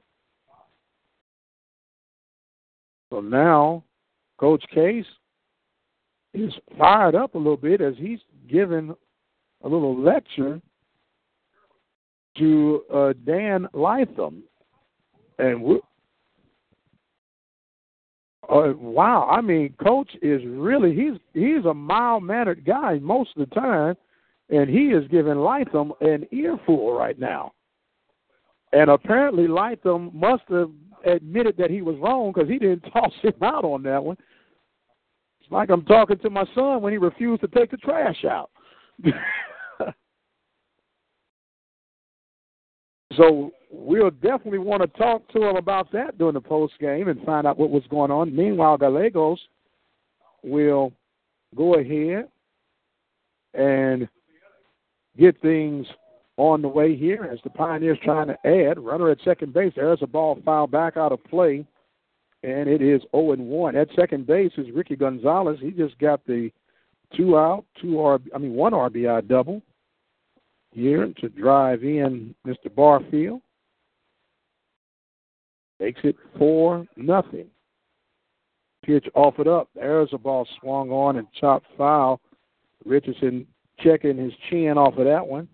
So now Coach Case is fired up a little bit as he's given a little lecture to uh, Dan Lytham. And we, uh, wow, I mean, Coach is really he's he's a mild mannered guy most of the time, and he is giving Lytham an earful right now. And apparently, Lytham must have admitted that he was wrong because he didn't toss him out on that one. It's like I'm talking to my son when he refused to take the trash out. so we'll definitely want to talk to him about that during the post game and find out what was going on. Meanwhile, Gallegos will go ahead and get things on the way here as the Pioneers trying to add. Runner at second base. There's a ball fouled back out of play, and it is 0 and 1. At second base is Ricky Gonzalez. He just got the two out, two RB, I mean one RBI double here to drive in Mr. Barfield. Makes it four nothing. Pitch offered up. There's a ball swung on and chopped foul. Richardson checking his chin off of that one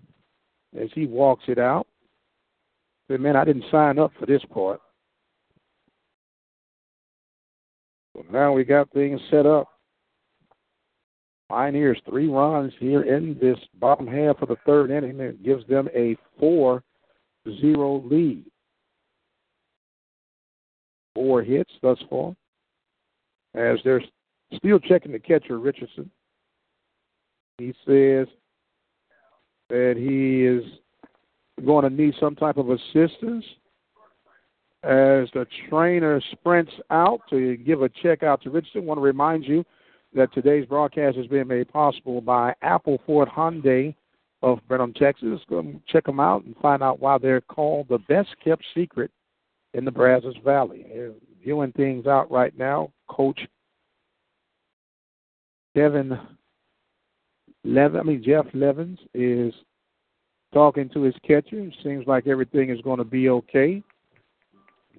as he walks it out. But man, I didn't sign up for this part. So now we got things set up. Pioneers three runs here in this bottom half of the third inning. It gives them a 4 0 lead. Four hits thus far. As they're still checking the catcher, Richardson. He says that he is going to need some type of assistance as the trainer sprints out to give a check out to Richardson. I want to remind you that today's broadcast has been made possible by Apple Ford Hyundai of Brenham, Texas. Go check them out and find out why they're called the best kept secret in the Brazos Valley. Viewing things out right now. Coach Kevin Levin, I mean Jeff Levins is talking to his catcher. Seems like everything is going to be okay.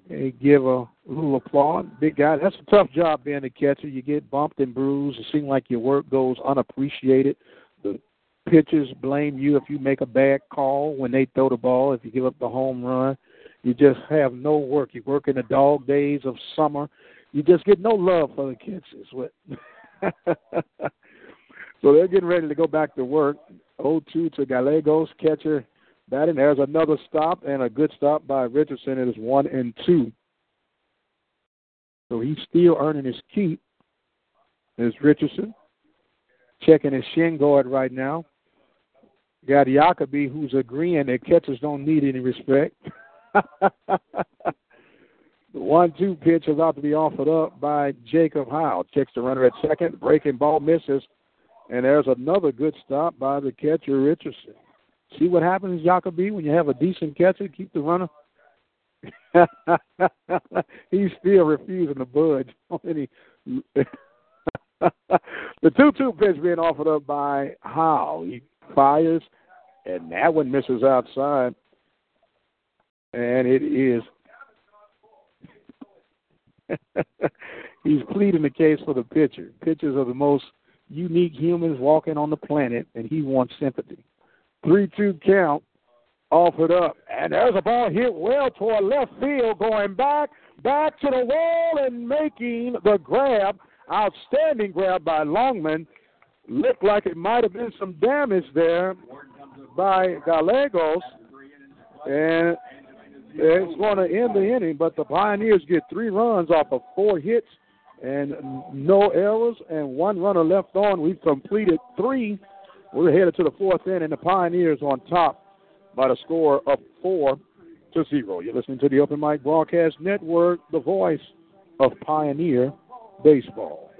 Hey, give a little applause. Big guy. That's a tough job being a catcher. You get bumped and bruised. It seems like your work goes unappreciated. The pitchers blame you if you make a bad call when they throw the ball, if you give up the home run. You just have no work. You work in the dog days of summer. You just get no love for the catchers. so they're getting ready to go back to work. 0-2 to Gallegos, catcher batting. There's another stop and a good stop by Richardson. It is one and two. So he's still earning his keep. There's Richardson checking his shin guard right now. Got Jacoby who's agreeing that catchers don't need any respect. the one-two pitch is about to be offered up by Jacob Howe. Checks the runner at second. Breaking ball misses. And there's another good stop by the catcher, Richardson. See what happens, Jacoby, when you have a decent catcher, keep the runner. He's still refusing to budge. the 2 2 pitch being offered up by Howe. He fires, and that one misses outside and it is he's pleading the case for the pitcher. Pitchers are the most unique humans walking on the planet, and he wants sympathy. 3 2 count, offered up, and there's a ball hit well toward left field, going back, back to the wall, and making the grab. Outstanding grab by Longman. Looked like it might have been some damage there by Gallegos. And it's going to end the inning, but the Pioneers get three runs off of four hits and no errors and one runner left on. We've completed three. We're headed to the fourth inning. The Pioneers on top by the score of four to zero. You're listening to the Open Mic Broadcast Network, the voice of Pioneer Baseball.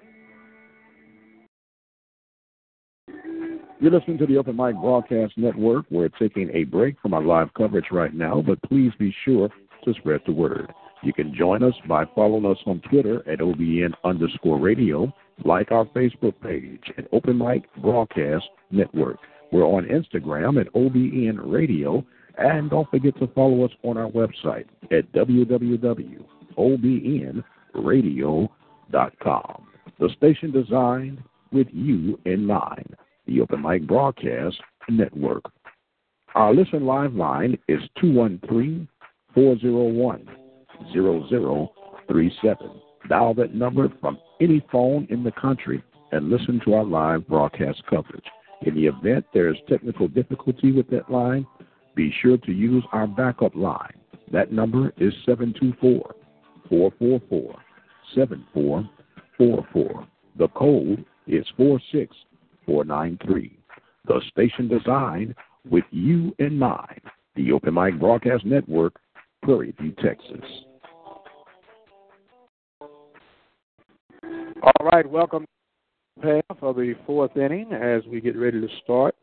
You're listening to the Open Mic Broadcast Network. We're taking a break from our live coverage right now, but please be sure to spread the word. You can join us by following us on Twitter at OBN underscore radio, like our Facebook page at Open Mic Broadcast Network. We're on Instagram at OBN Radio, and don't forget to follow us on our website at www.obnradio.com. The station designed with you in mind the Open Mic Broadcast Network. Our listen live line is 213 401 0037. Dial that number from any phone in the country and listen to our live broadcast coverage. In the event there is technical difficulty with that line, be sure to use our backup line. That number is 724 444 7444. The code is 46 493. The station designed with you in mind. The Open Mic Broadcast Network, Prairie View, Texas. All right, welcome of the fourth inning as we get ready to start.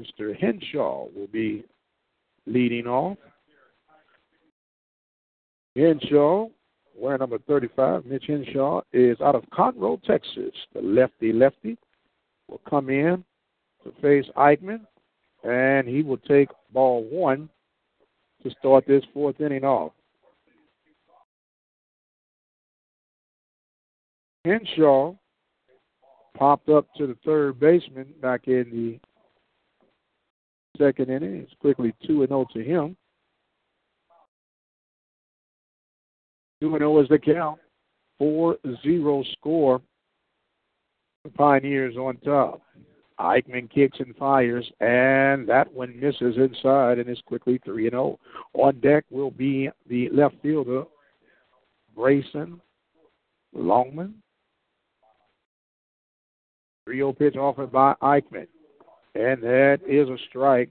Mr. Henshaw will be leading off. Henshaw, wearing number 35, Mitch Henshaw, is out of Conroe, Texas, the lefty lefty will come in to face Eichmann, and he will take ball one to start this fourth inning off. Henshaw popped up to the third baseman back in the second inning. It's quickly 2 0 to him. 2 0 is the count. 4 0 score the Pioneers on top. Eichmann kicks and fires, and that one misses inside and is quickly 3 0. On deck will be the left fielder, Grayson Longman. 3 0 pitch offered by Eichmann. And that is a strike,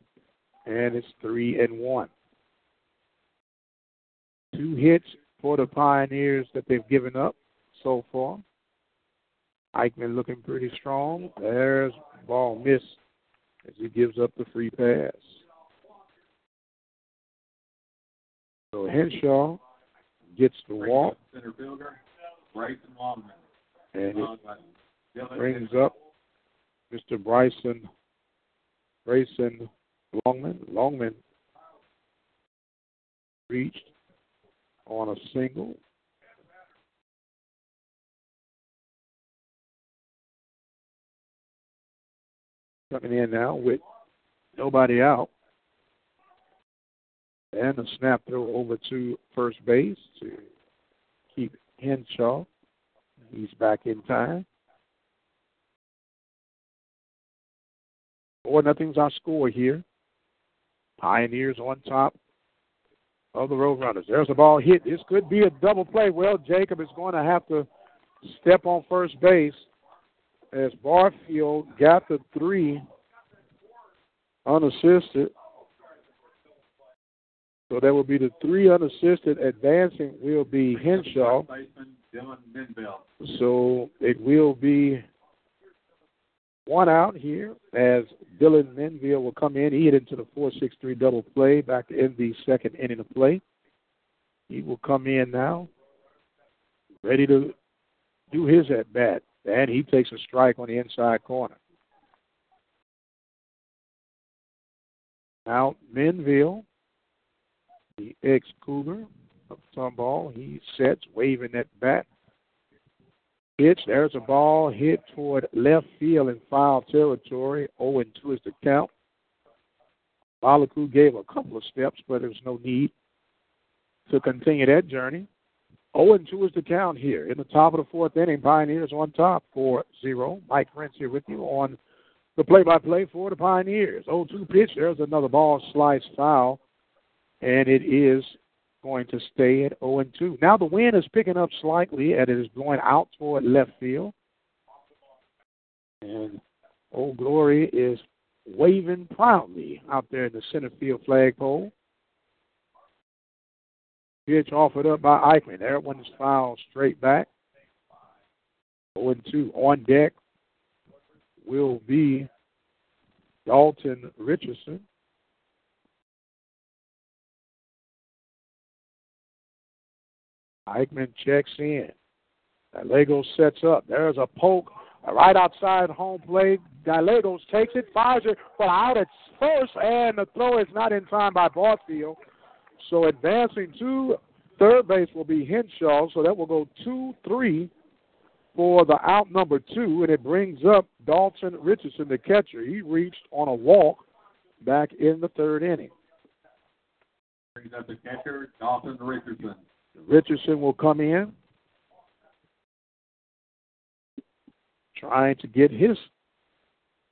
and it's 3 and 1. Two hits for the Pioneers that they've given up so far. Eichmann looking pretty strong. There's ball miss as he gives up the free pass. So Henshaw gets the walk. Center fielder, Bryson Longman. And it brings up Mr. Bryson Bryson Longman. Longman reached on a single. Coming in now with nobody out. And a snap throw over to first base to keep Henshaw. He's back in time. Four nothing's our score here. Pioneers on top of the Roadrunners. There's a ball hit. This could be a double play. Well, Jacob is going to have to step on first base as Barfield got the three unassisted. So that will be the three unassisted. Advancing will be Henshaw. So it will be one out here as Dylan Menville will come in. He hit into the 4 6 3 double play back in the second inning of play. He will come in now, ready to do his at bat. And he takes a strike on the inside corner. Now, Menville, the ex Cougar of Tomball, he sets, waving that bat pitch. There's a ball hit toward left field in foul territory. 0 and 2 is the count. Malaku gave a couple of steps, but there's no need to continue that journey. 0 and 2 is the count here. In the top of the fourth inning, Pioneers on top 4 0. Mike Prince here with you on the play by play for the Pioneers. 0 2 pitch. There's another ball slice foul, and it is going to stay at 0 and 2. Now the wind is picking up slightly and it is going out toward left field. And Old Glory is waving proudly out there in the center field flagpole. Pitch offered up by Eichmann. That is fouled straight back. 0 and 2 on deck will be Dalton Richardson. Eichmann checks in. Gallegos sets up. There's a poke right outside home plate. Gallegos takes it, fires it, but out at first, and the throw is not in time by Barfield. So advancing to third base will be Henshaw. So that will go 2 3 for the out number two, and it brings up Dalton Richardson, the catcher. He reached on a walk back in the third inning. Brings up the catcher, Dalton Richardson. Richardson will come in, trying to get his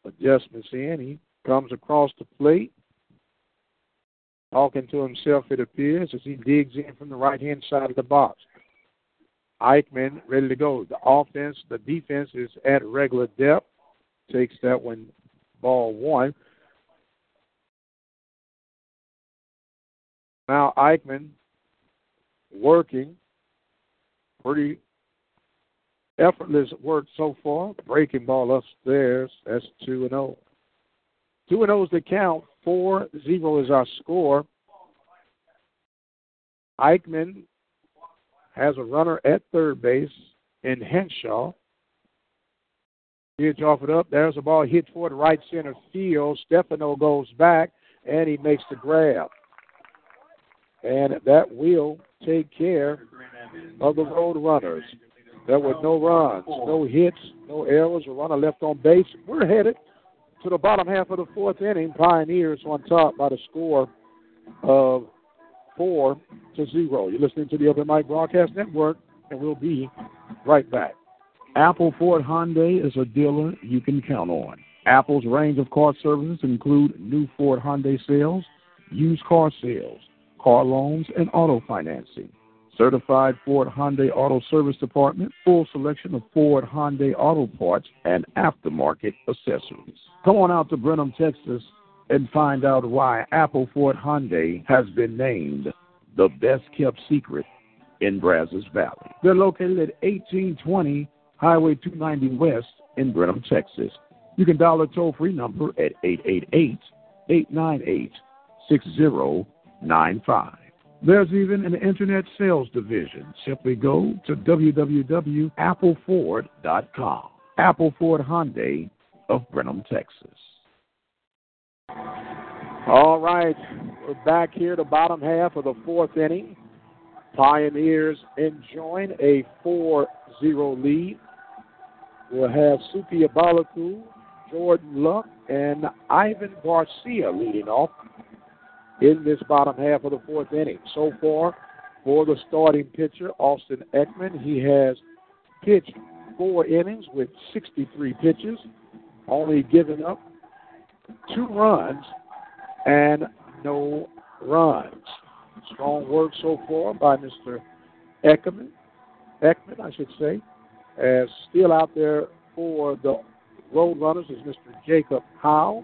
adjustments in. He comes across the plate, talking to himself, it appears, as he digs in from the right hand side of the box. Eichmann ready to go. The offense, the defense is at regular depth. Takes that one, ball one. Now Eichmann working. Pretty effortless work so far. Breaking ball upstairs. That's 2 and 0. 2 and 0 is the count. 4 0 is our score. Eichmann has a runner at third base in Henshaw. Huge off it up. There's a ball hit toward right center field. Stefano goes back and he makes the grab. And that will take care of the road runners. There were no runs, no hits, no errors, a runner left on base. We're headed to the bottom half of the fourth inning. Pioneers on top by the score of four to zero. You're listening to the Open Mic Broadcast Network, and we'll be right back. Apple Ford Hyundai is a dealer you can count on. Apple's range of car services include new Ford Hyundai sales, used car sales, car loans, and auto financing. Certified Ford Hyundai Auto Service Department, full selection of Ford Hyundai auto parts and aftermarket accessories. Come on out to Brenham, Texas, and find out why Apple Ford Hyundai has been named the best kept secret in Brazos Valley. They're located at 1820 Highway 290 West in Brenham, Texas. You can dial a toll free number at 888 898 6095. There's even an internet sales division. Simply go to www.appleford.com. Apple Ford Hyundai of Brenham, Texas. All right, we're back here, the bottom half of the fourth inning. Pioneers enjoying a 4 0 lead. We'll have Suki Abalaku, Jordan Luck, and Ivan Garcia leading off in this bottom half of the fourth inning. So far, for the starting pitcher, Austin Ekman, he has pitched four innings with 63 pitches, only given up two runs and no runs. Strong work so far by Mr. Ekman, Ekman, I should say. As still out there for the Road Runners is Mr. Jacob Howe.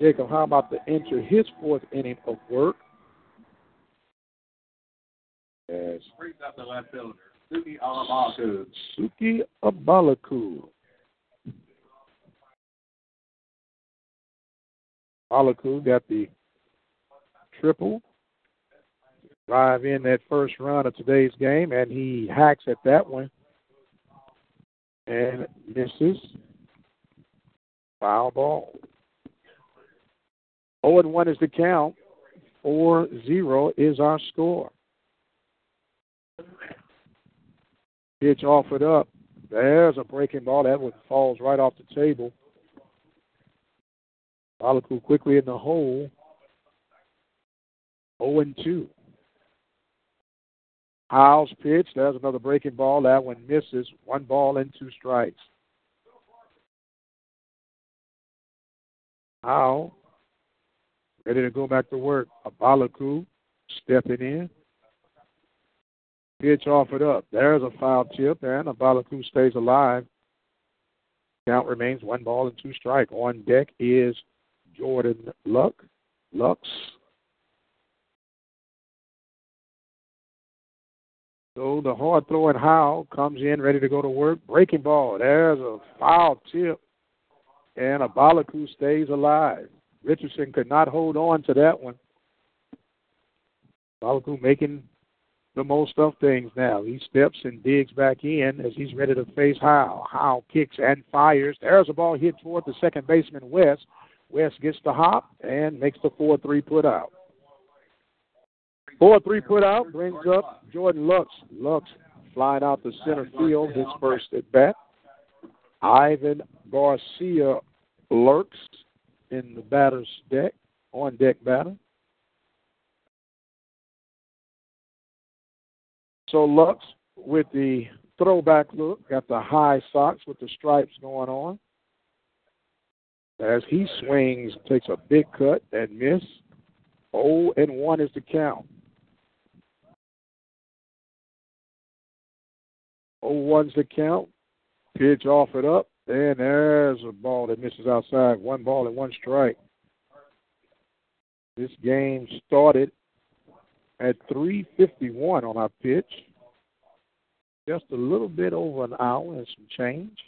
Jacob Howe about to enter his fourth inning of work. As Brings up the left fielder, Suki Alamaku. Suki Abalaku. Abalaku got the triple. Drive in that first run of today's game, and he hacks at that one and misses. Foul ball. 0 and 1 is the count. 4 0 is our score. Pitch offered up. There's a breaking ball. That one falls right off the table. Balaku quickly in the hole. 0 and 2. Howe's pitch. There's another breaking ball. That one misses. One ball and two strikes. Howe ready to go back to work. Abalaku stepping in. Pitch offered up. There's a foul tip, and Abalaku stays alive. Count remains one ball and two strike. On deck is Jordan Luck. Lux. So the hard throwing Howe comes in ready to go to work. Breaking ball. There's a foul tip. And Abalaku stays alive. Richardson could not hold on to that one. Abalaku making the most of things now. He steps and digs back in as he's ready to face Howe. Howe kicks and fires. There's a ball hit toward the second baseman, West. West gets the hop and makes the 4 3 put out. 4 3 put out brings up Jordan Lux. Lux flying out the center field, his first at bat. Ivan Garcia lurks in the batter's deck, on deck batter. So Lux with the throwback look, got the high socks with the stripes going on. As he swings, takes a big cut and miss. 0 and 1 is the count. 0-1's the count. Pitch off it up, and there's a ball that misses outside. One ball and one strike. This game started at 3:51 on our pitch. Just a little bit over an hour and some change.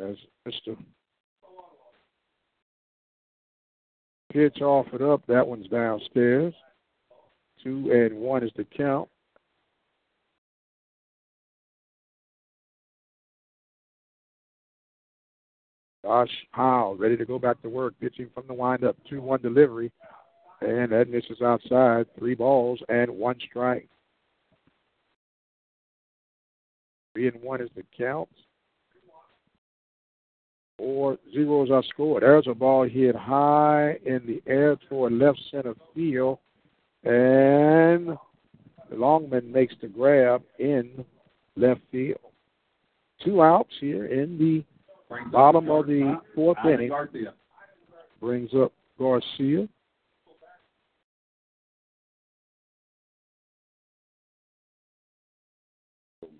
As Mr. Pitch offered up, that one's downstairs. Two and one is the count. Josh Howe ready to go back to work, pitching from the windup, 2 1 delivery. And that misses outside. Three balls and one strike. Three and one is the count. Four zeros are scored. There's a ball hit high in the air toward left center field. And Longman makes the grab in left field. Two outs here in the Bottom of the fourth inning. Brings up Garcia.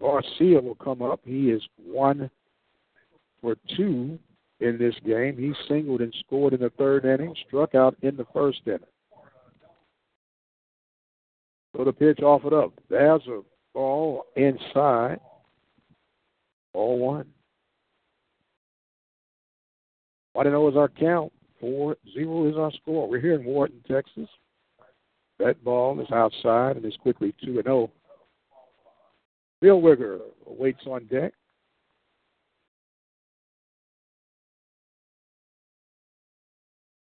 Garcia will come up. He is one for two in this game. He singled and scored in the third inning, struck out in the first inning. So the pitch offered up. There's a ball inside. Ball one. One and 0 is our count. Four zero is our score. We're here in Wharton, Texas. That ball is outside and is quickly two and zero. Bill Wigger waits on deck.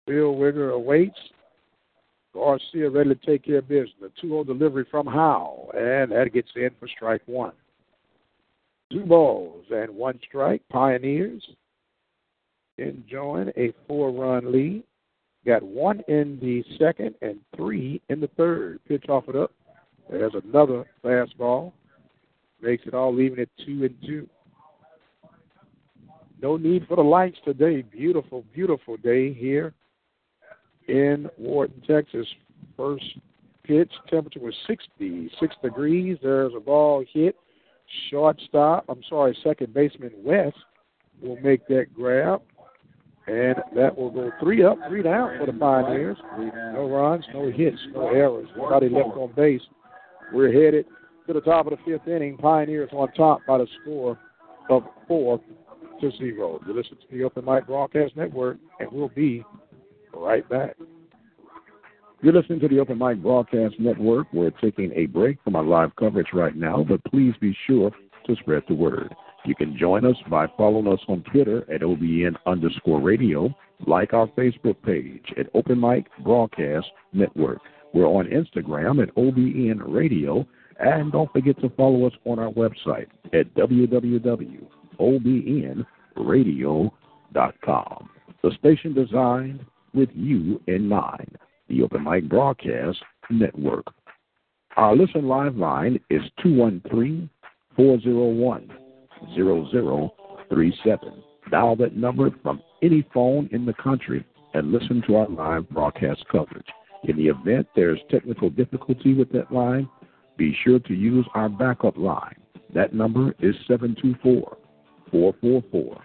Bill Wigger awaits. Garcia ready to take care of business. The 2 0 delivery from Howe, and that gets in for strike one. Two balls and one strike. Pioneers enjoying a four run lead. Got one in the second and three in the third. Pitch off it up. There's another fastball. Makes it all leaving it two and two. No need for the lights today. Beautiful, beautiful day here in Wharton, Texas. First pitch, temperature was 66 degrees. There's a ball hit. Shortstop, I'm sorry, second baseman West will make that grab. And that will go three up, three down for the Pioneers. No runs, no hits, no errors. Nobody left on base. We're headed to the top of the fifth inning. Pioneers on top by the score of four to zero. You listen to the Open Mic Broadcast Network, and we'll be right back. You're listening to the Open Mic Broadcast Network. We're taking a break from our live coverage right now, but please be sure to spread the word. You can join us by following us on Twitter at OBN underscore radio, like our Facebook page at Open Mic Broadcast Network. We're on Instagram at OBN Radio, and don't forget to follow us on our website at www.obnradio.com. The station designed with you in mind, the Open Mic Broadcast Network. Our listen live line is 213 401 0037. Dial that number from any phone in the country and listen to our live broadcast coverage. In the event there's technical difficulty with that line, be sure to use our backup line. That number is 724 444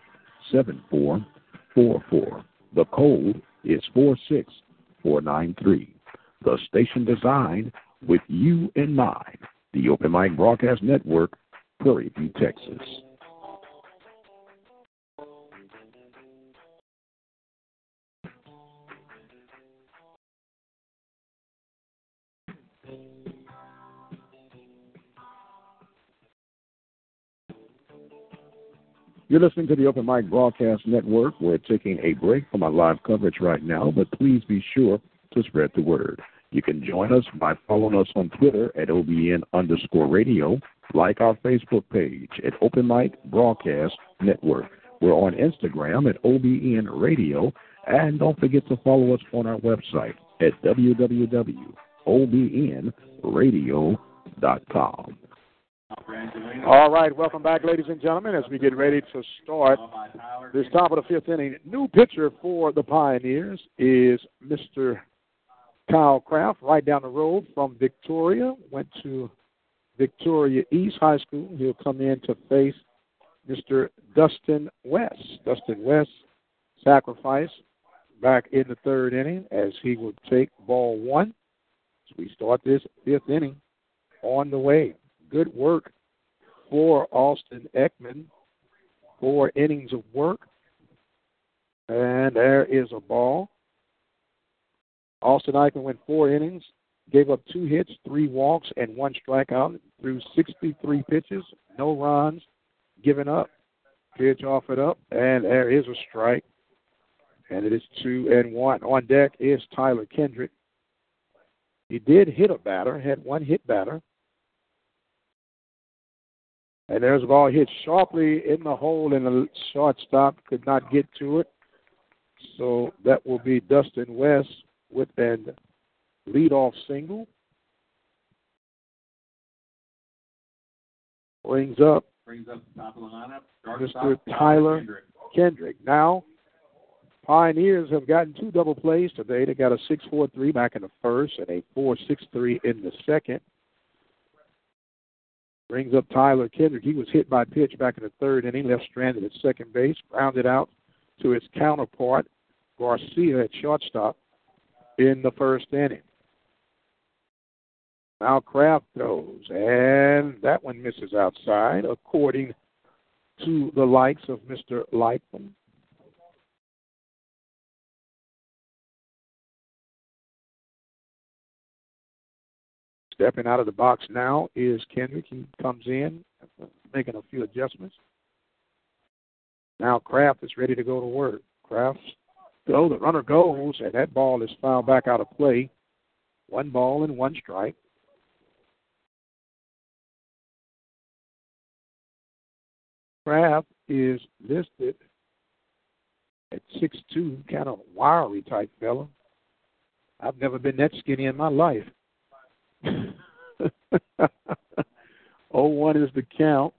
7444. The code is 46493. The station designed with you in mind. The Open Mic Broadcast Network, Prairie View, Texas. You're listening to the Open Mic Broadcast Network. We're taking a break from our live coverage right now, but please be sure to spread the word. You can join us by following us on Twitter at OBN underscore radio, like our Facebook page at Open Mic Broadcast Network. We're on Instagram at OBN Radio, and don't forget to follow us on our website at www.obnradio.com. All right, welcome back, ladies and gentlemen, as we get ready to start this top of the fifth inning. New pitcher for the Pioneers is Mr. Kyle Kraft, right down the road from Victoria. Went to Victoria East High School. He'll come in to face Mr. Dustin West. Dustin West sacrifice back in the third inning as he will take ball one. As we start this fifth inning on the way good work for Austin Ekman. Four innings of work. And there is a ball. Austin Ekman went four innings, gave up two hits, three walks, and one strikeout through 63 pitches, no runs given up. Pitch off it up, and there is a strike. And it is two and one. On deck is Tyler Kendrick. He did hit a batter, had one hit batter. And there's a ball hit sharply in the hole, and the shortstop could not get to it. So that will be Dustin West with an leadoff single. Brings up, Brings up the top of the lineup. Mr. Tyler Kendrick. Kendrick. Now, Pioneers have gotten two double plays today. They got a 6 4 3 back in the first and a 4 6 3 in the second. Brings up Tyler Kendrick. He was hit by pitch back in the third inning, left stranded at second base, grounded out to his counterpart, Garcia at shortstop in the first inning. Now Kraft throws, and that one misses outside, according to the likes of Mr. Lightman. Stepping out of the box now is Kendrick. He comes in, making a few adjustments. Now Kraft is ready to go to work. Kraft, go. The runner goes, and that ball is fouled back out of play. One ball and one strike. Kraft is listed at six two, kind of wiry type fella. I've never been that skinny in my life. oh one is the count.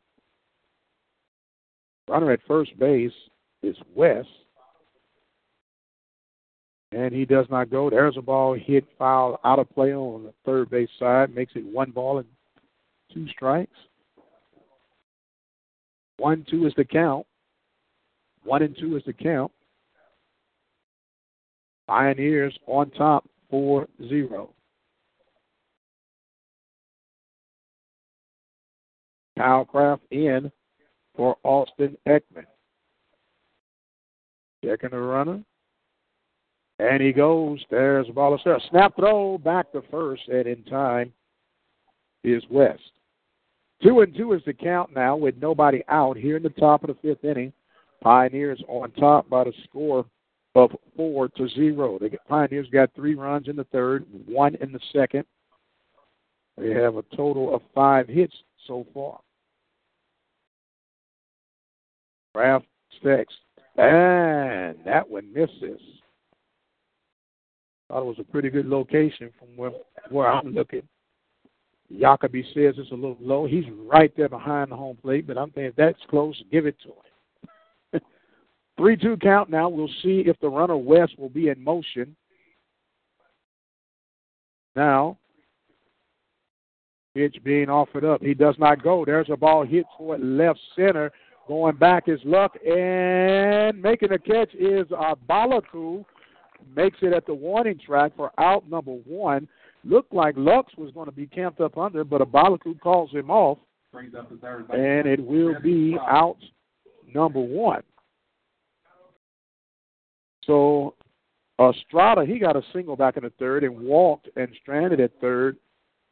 Runner at first base is West. And he does not go. There's a ball hit, foul, out of play on the third base side. Makes it one ball and two strikes. One, two is the count. One and two is the count. Pioneers on top 4 0. Kyle Kraft in for Austin Ekman. Checking the runner. And he goes. There's a ball. A snap throw back to first, and in time is West. Two and two is the count now with nobody out here in the top of the fifth inning. Pioneers on top by the score of four to zero. The Pioneers got three runs in the third, one in the second. They have a total of five hits so far. Kraft six. And that one misses. Thought it was a pretty good location from where, where I'm looking. Jacoby says it's a little low. He's right there behind the home plate, but I'm thinking that's close, give it to him. 3 2 count now. We'll see if the runner west will be in motion. Now, pitch being offered up. He does not go. There's a ball hit toward left center. Going back is Luck, and making the catch is uh, Balaku. Makes it at the warning track for out number one. Looked like Lux was going to be camped up under, but Abalaku calls him off, and it will be out number one. So Estrada, he got a single back in the third and walked and stranded at third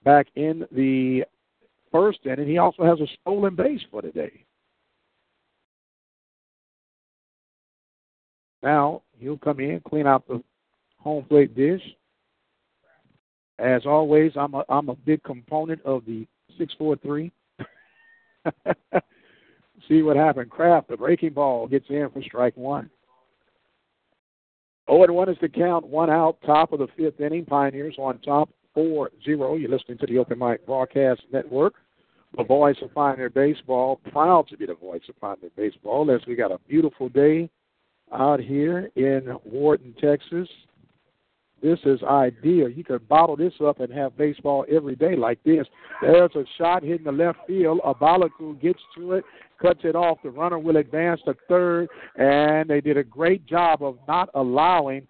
back in the first inning. He also has a stolen base for today. Now he'll come in, clean out the home plate dish. As always, I'm a I'm a big component of the six four three. See what happened. Kraft, the breaking ball gets in for strike one. 0 and 1 is the count, one out, top of the fifth inning. Pioneers on top, 4 0. You're listening to the Open Mic Broadcast Network. The voice of Pioneer Baseball, proud to be the voice of Pioneer Baseball, as we got a beautiful day out here in Wharton, Texas. This is ideal. You could bottle this up and have baseball every day like this. There's a shot hitting the left field. Abalaku gets to it, cuts it off. The runner will advance to third, and they did a great job of not allowing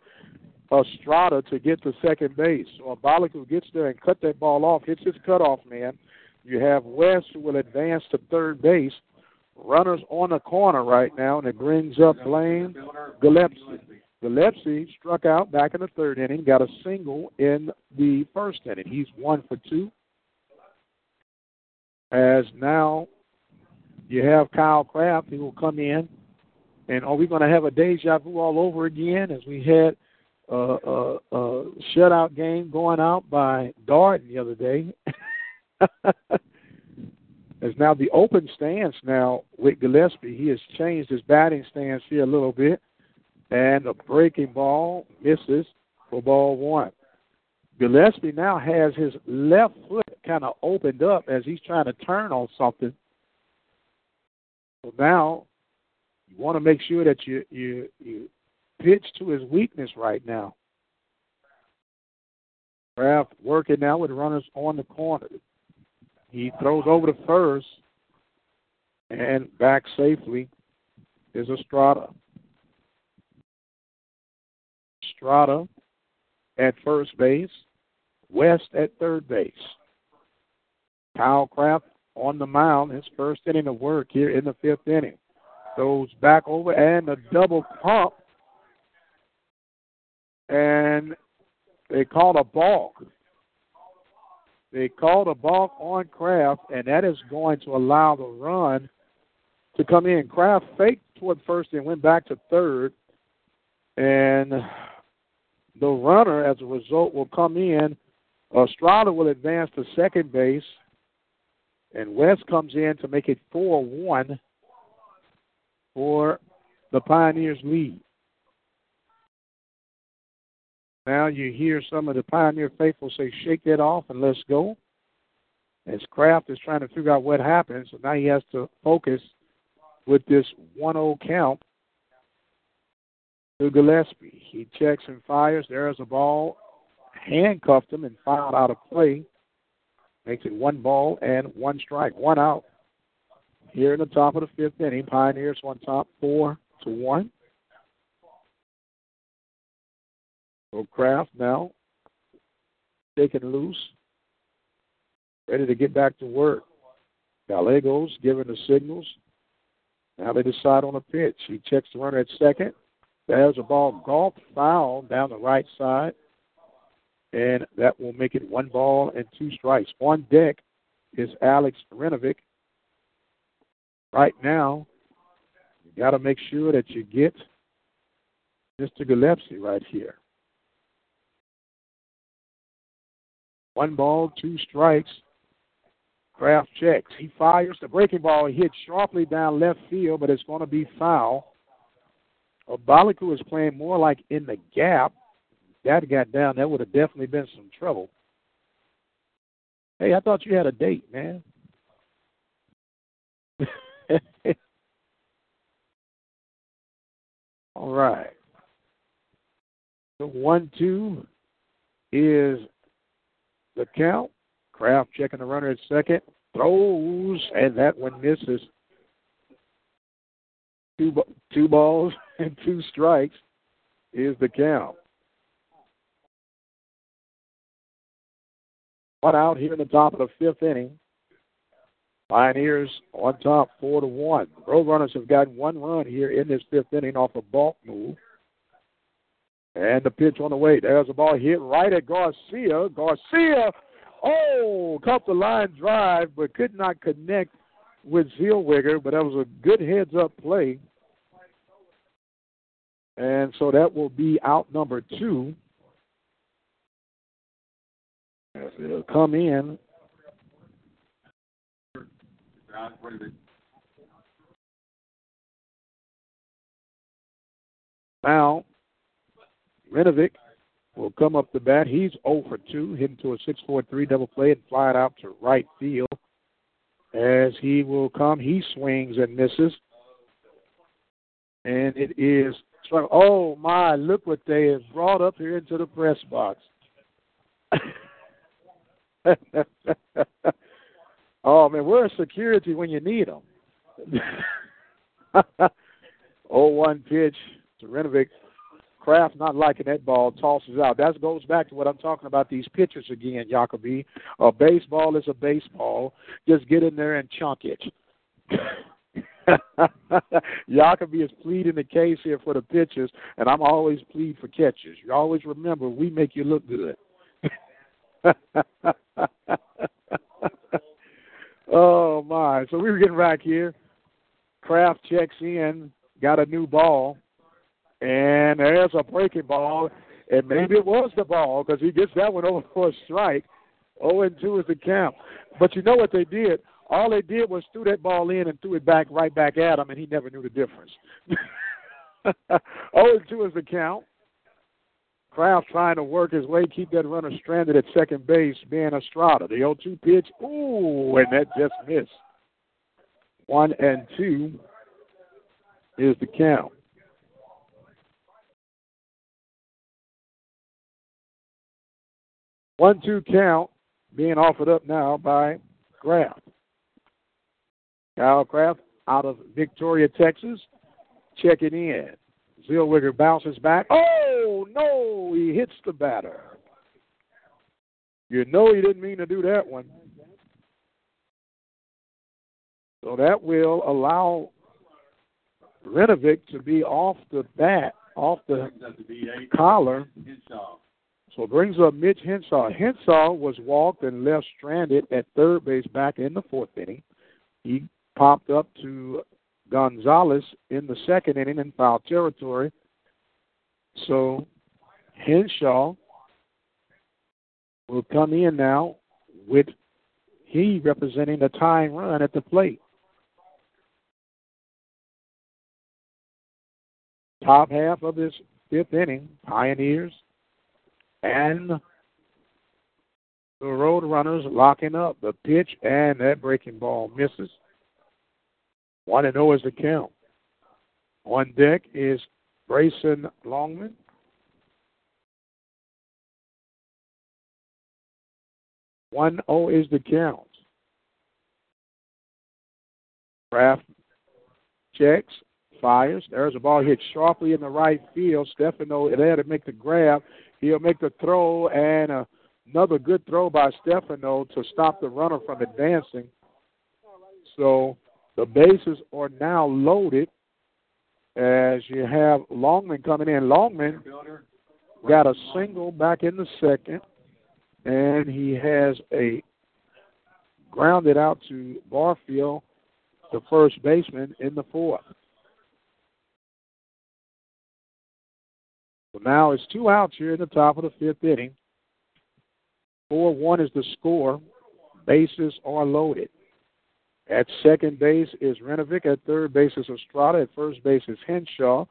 Estrada to get to second base. So Abalaku gets there and cut that ball off, hits his cutoff man. You have West who will advance to third base. Runners on the corner right now, and it brings up Blaine Gillespie. Gillespie struck out back in the third inning, got a single in the first inning. He's one for two. As now you have Kyle Kraft, he will come in, and are we going to have a deja vu all over again as we had a, a, a shutout game going out by Darden the other day? as now the open stance now with Gillespie, he has changed his batting stance here a little bit and a breaking ball misses for ball one. Gillespie now has his left foot kind of opened up as he's trying to turn on something. So now you want to make sure that you you you pitch to his weakness right now. Kraft working now with runners on the corner. He throws over the first and back safely is Estrada. Estrada at first base, West at third base. Kyle Kraft on the mound, his first inning of work here in the fifth inning. Goes back over and a double pump. And they called a balk. They called a balk on Kraft, and that is going to allow the run to come in. Kraft faked toward first and went back to third. And the runner, as a result, will come in Estrada will advance to second base, and West comes in to make it 4 1 for the Pioneers' lead. Now you hear some of the Pioneer faithful say, shake that off and let's go. As Kraft is trying to figure out what happened, so now he has to focus with this 1 0 count to Gillespie. He checks and fires. There's a ball. Handcuffed him and fouled out of play. Makes it one ball and one strike. One out. Here in the top of the fifth inning, Pioneers on top four to one. So Kraft now taken loose, ready to get back to work. Gallegos giving the signals. Now they decide on a pitch. He checks the runner at second. There's a ball golf foul down the right side. And that will make it one ball and two strikes. On deck is Alex Renovic. Right now, you got to make sure that you get Mr. Gillespie right here. One ball, two strikes. Kraft checks. He fires the breaking ball. He hits sharply down left field, but it's going to be foul. Abalaku is playing more like in the gap. That got down, that would have definitely been some trouble. Hey, I thought you had a date, man. All right. The one two is the count. Kraft checking the runner at second. Throws, and that one misses. Two, two balls and two strikes is the count. One out here in the top of the fifth inning. Pioneers on top, four to one. Roadrunners have got one run here in this fifth inning off a balk move. And the pitch on the way. There's a ball hit right at Garcia. Garcia, oh, caught the line drive, but could not connect with Zellweger. But that was a good heads up play. And so that will be out number two. It'll come in Now, Renovic will come up the bat. He's 0 for 2, hitting to a 6 4 3 double play and fly it out to right field. As he will come, he swings and misses. And it is, oh my, look what they have brought up here into the press box. oh man, where's security when you need them? oh one pitch to Renovic. Kraft not liking that ball, tosses out. That goes back to what I'm talking about. These pitchers again, Jacoby. A baseball is a baseball. Just get in there and chunk it. Jacoby is pleading the case here for the pitchers, and I'm always plead for catchers. You always remember we make you look good. oh my! So we were getting back here. Kraft checks in, got a new ball, and there's a breaking ball, and maybe it was the ball because he gets that one over for a strike. 0 and 2 is the count. But you know what they did? All they did was threw that ball in and threw it back right back at him, and he never knew the difference. 0 and 2 is the count. Kraft trying to work his way, keep that runner stranded at second base, being Estrada. The 0 2 pitch, ooh, and that just missed. One and two is the count. One two count being offered up now by Kraft. Kyle Kraft out of Victoria, Texas, checking in. Zellweger bounces back. Oh, no, he hits the batter. You know he didn't mean to do that one. So that will allow Renovic to be off the bat, off the collar. So it brings up Mitch Henshaw. Henshaw was walked and left stranded at third base back in the fourth inning. He popped up to Gonzalez in the second inning in foul territory. So Henshaw will come in now with he representing the tying run at the plate. Top half of this fifth inning, Pioneers and the Road Runners locking up. The pitch and that breaking ball misses. 1 and 0 is the count. On deck is Grayson Longman. One zero oh is the count. Kraft checks, fires. There's a ball hit sharply in the right field. Stefano there to make the grab. He'll make the throw and uh, another good throw by Stefano to stop the runner from advancing. So the bases are now loaded as you have Longman coming in. Longman got a single back in the second, and he has a grounded out to Barfield, the first baseman, in the fourth. Now it's two outs here in the top of the fifth inning. 4 1 is the score. Bases are loaded. At second base is Renovic. At third base is Estrada. At first base is Henshaw.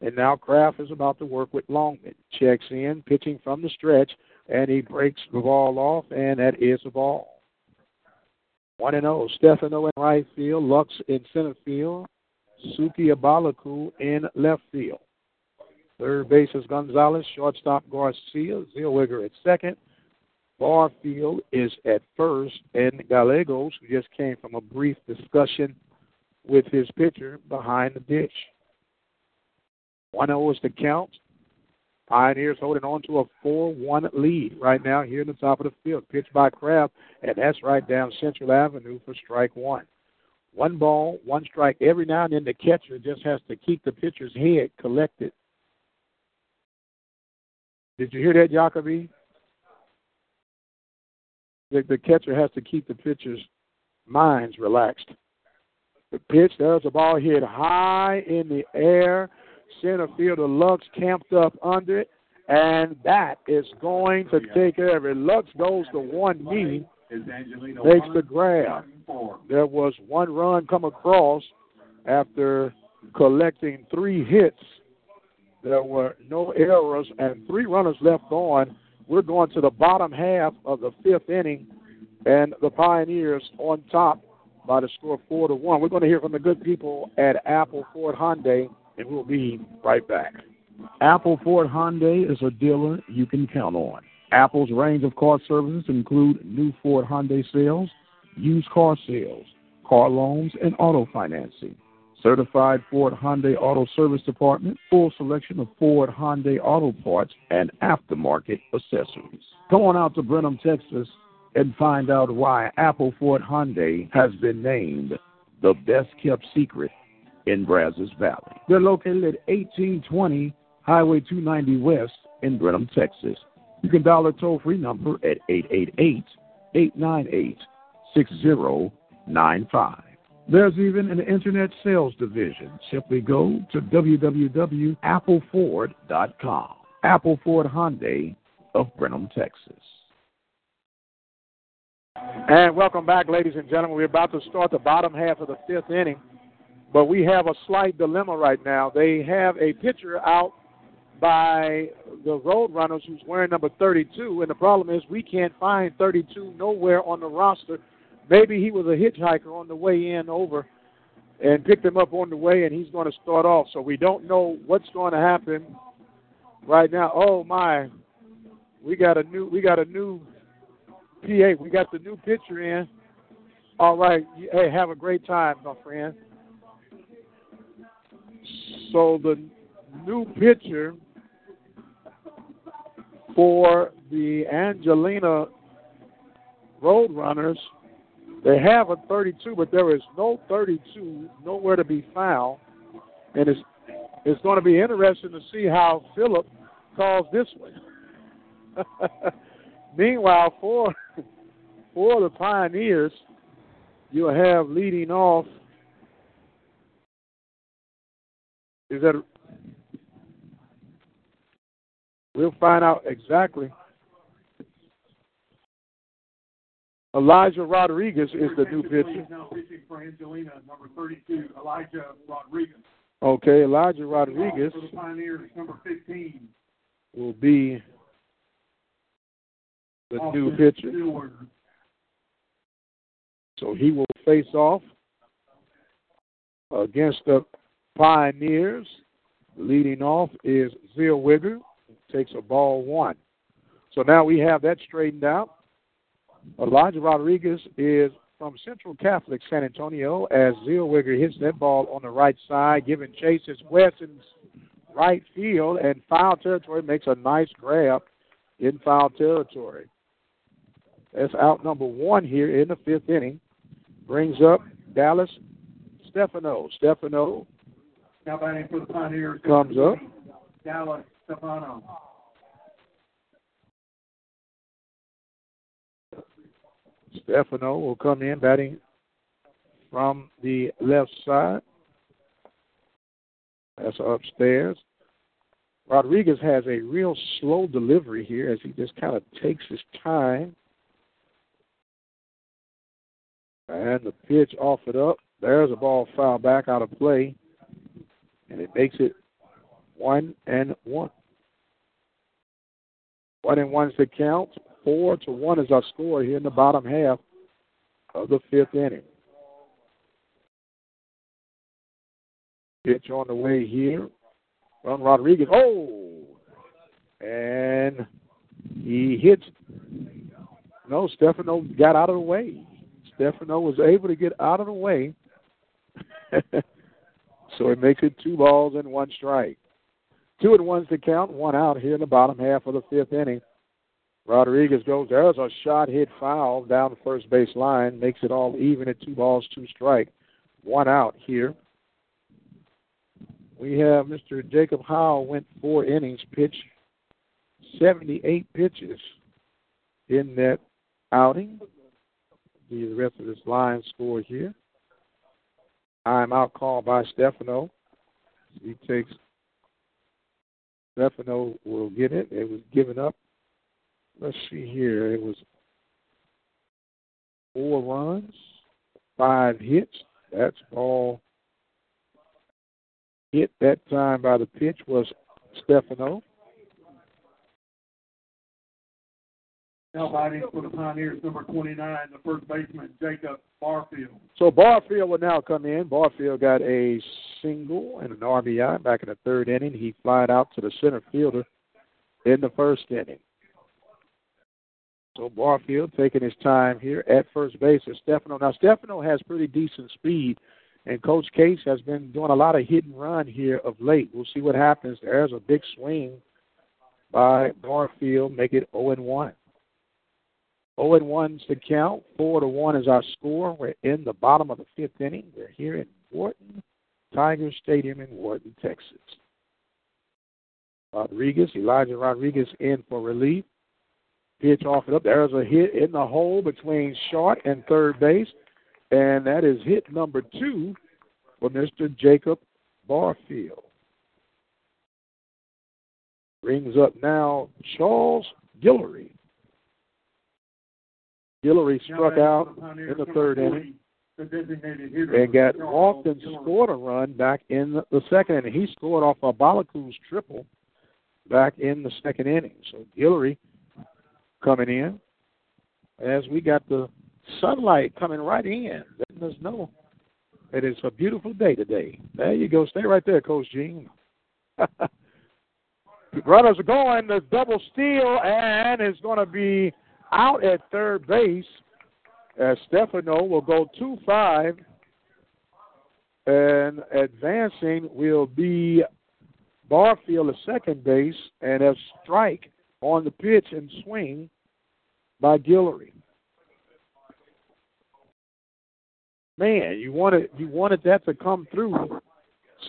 And now Kraft is about to work with Longman. Checks in, pitching from the stretch, and he breaks the ball off, and that is a ball. 1 0. Stefano in right field, Lux in center field, Suki Abalaku in left field. Third base is Gonzalez, shortstop Garcia, Zellweger at second, Barfield is at first, and Gallegos, who just came from a brief discussion with his pitcher behind the dish. 1 0 is the count. Pioneers holding on to a 4 1 lead right now here in the top of the field. Pitch by Kraft, and that's right down Central Avenue for strike one. One ball, one strike. Every now and then the catcher just has to keep the pitcher's head collected. Did you hear that, Jacoby? the, the catcher has to keep the pitcher's minds relaxed. The pitch, there's a ball hit high in the air. Center fielder Lux camped up under it, and that is going to take it. Lux goes to one knee, makes the grab. There was one run come across after collecting three hits. There were no errors and three runners left on we're going to the bottom half of the fifth inning, and the Pioneers on top by the score four to one. We're going to hear from the good people at Apple Ford Hyundai, and we'll be right back. Apple Ford Hyundai is a dealer you can count on. Apple's range of car services include new Ford Hyundai sales, used car sales, car loans, and auto financing. Certified Ford Hyundai Auto Service Department, full selection of Ford Hyundai auto parts and aftermarket accessories. Go on out to Brenham, Texas, and find out why Apple Ford Hyundai has been named the best kept secret in Brazos Valley. They're located at 1820 Highway 290 West in Brenham, Texas. You can dial a toll free number at 888 898 6095. There's even an internet sales division. Simply go to www.appleford.com. Apple Ford Hyundai of Brenham, Texas. And welcome back, ladies and gentlemen. We're about to start the bottom half of the fifth inning, but we have a slight dilemma right now. They have a pitcher out by the Roadrunners who's wearing number 32, and the problem is we can't find 32 nowhere on the roster maybe he was a hitchhiker on the way in over and picked him up on the way, and he's going to start off. So we don't know what's going to happen right now. Oh my, we got a new we got a new PA. We got the new pitcher in. All right, hey, have a great time, my friend. So the new pitcher for the Angelina Roadrunners they have a 32, but there is no 32 nowhere to be found. And it's it's going to be interesting to see how Philip calls this one. Meanwhile, for for the Pioneers, you'll have leading off. Is that? We'll find out exactly Elijah Rodriguez is the new pitcher. Now pitching for Angelina, number 32, Elijah Rodriguez. Okay, Elijah Rodriguez For the Pioneers, number 15. will be the new pitcher. Stewart. So he will face off against the Pioneers. Leading off is Zellweger. Takes a ball one. So now we have that straightened out. Elijah Rodriguez is from Central Catholic San Antonio as Zellweger hits that ball on the right side, giving chase is Wesson's right field, and foul territory makes a nice grab in foul territory. That's out number one here in the fifth inning. Brings up Dallas Stefano. Stefano Now batting for the Pioneers. comes up. Dallas Stefano. Stefano will come in batting from the left side. That's upstairs. Rodriguez has a real slow delivery here as he just kind of takes his time. And the pitch off it up. There's a ball foul back out of play. And it makes it one and one. One and one's the count. Four to one is our score here in the bottom half of the fifth inning. Pitch on the way here from Rodriguez. Oh! And he hits. No, Stefano got out of the way. Stefano was able to get out of the way. so it makes it two balls and one strike. Two and one's the count, one out here in the bottom half of the fifth inning. Rodriguez goes, there's a shot hit foul down the first base line, makes it all even at two balls, two strike, one out here. We have Mr. Jacob Howe went four innings, pitched 78 pitches in that outing. The rest of this line score here. I'm out called by Stefano. He takes Stefano will get it. It was given up. Let's see here. It was four runs, five hits. That's all hit that time by the pitch was Stefano. Now batting for the Pioneers, number 29, the first baseman, Jacob Barfield. So Barfield will now come in. Barfield got a single and an RBI back in the third inning. He flied out to the center fielder in the first inning. So Barfield taking his time here at first base is Stefano. Now Stefano has pretty decent speed, and Coach Case has been doing a lot of hit and run here of late. We'll see what happens. There's a big swing by Barfield, make it 0 and 1. 0 and 1's the count. 4 to 1 is our score. We're in the bottom of the fifth inning. We're here in Wharton Tiger Stadium in Wharton, Texas. Rodriguez, Elijah Rodriguez in for relief. Off it up. There's a hit in the hole between short and third base, and that is hit number two for Mr. Jacob Barfield. Brings up now Charles Guillory. Guillory struck out in the third inning The designated hitter. and got walked and scored a run back in the, the second inning. He scored off Abalaku's triple back in the second inning. So Guillory coming in as we got the sunlight coming right in, letting us know that it's a beautiful day today. There you go. Stay right there, Coach Gene. Runners are going. The double steal, and it's going to be out at third base as Stefano will go 2 5. And advancing will be Barfield at second base, and a strike on the pitch and swing by Guillory. Man, you wanted you wanted that to come through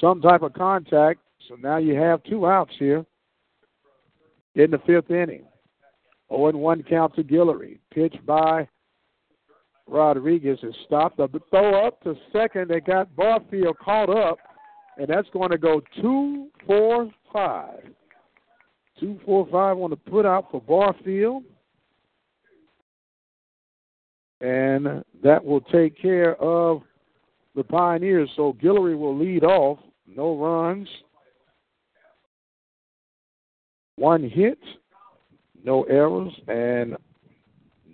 some type of contact. So now you have two outs here in the fifth inning. 0 and 1 count to Guillory. Pitch by Rodriguez is stopped. The throw up to second. They got Barfield caught up, and that's going to go two, four, five. Two, four, five on the put out for Barfield. And that will take care of the Pioneers. So Guillory will lead off. No runs, one hit, no errors, and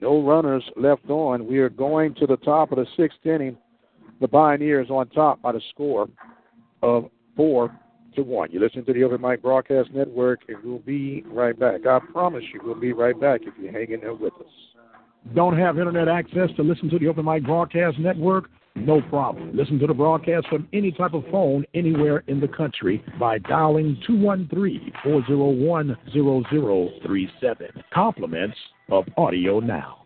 no runners left on. We are going to the top of the sixth inning. The Pioneers on top by the score of four to one. You listen to the Open Mic Broadcast Network, and we'll be right back. I promise you, we'll be right back if you hang in there with us. Don't have internet access to listen to the Open Mic Broadcast Network? No problem. Listen to the broadcast from any type of phone anywhere in the country by dialing 213-401-0037. Compliments of Audio Now.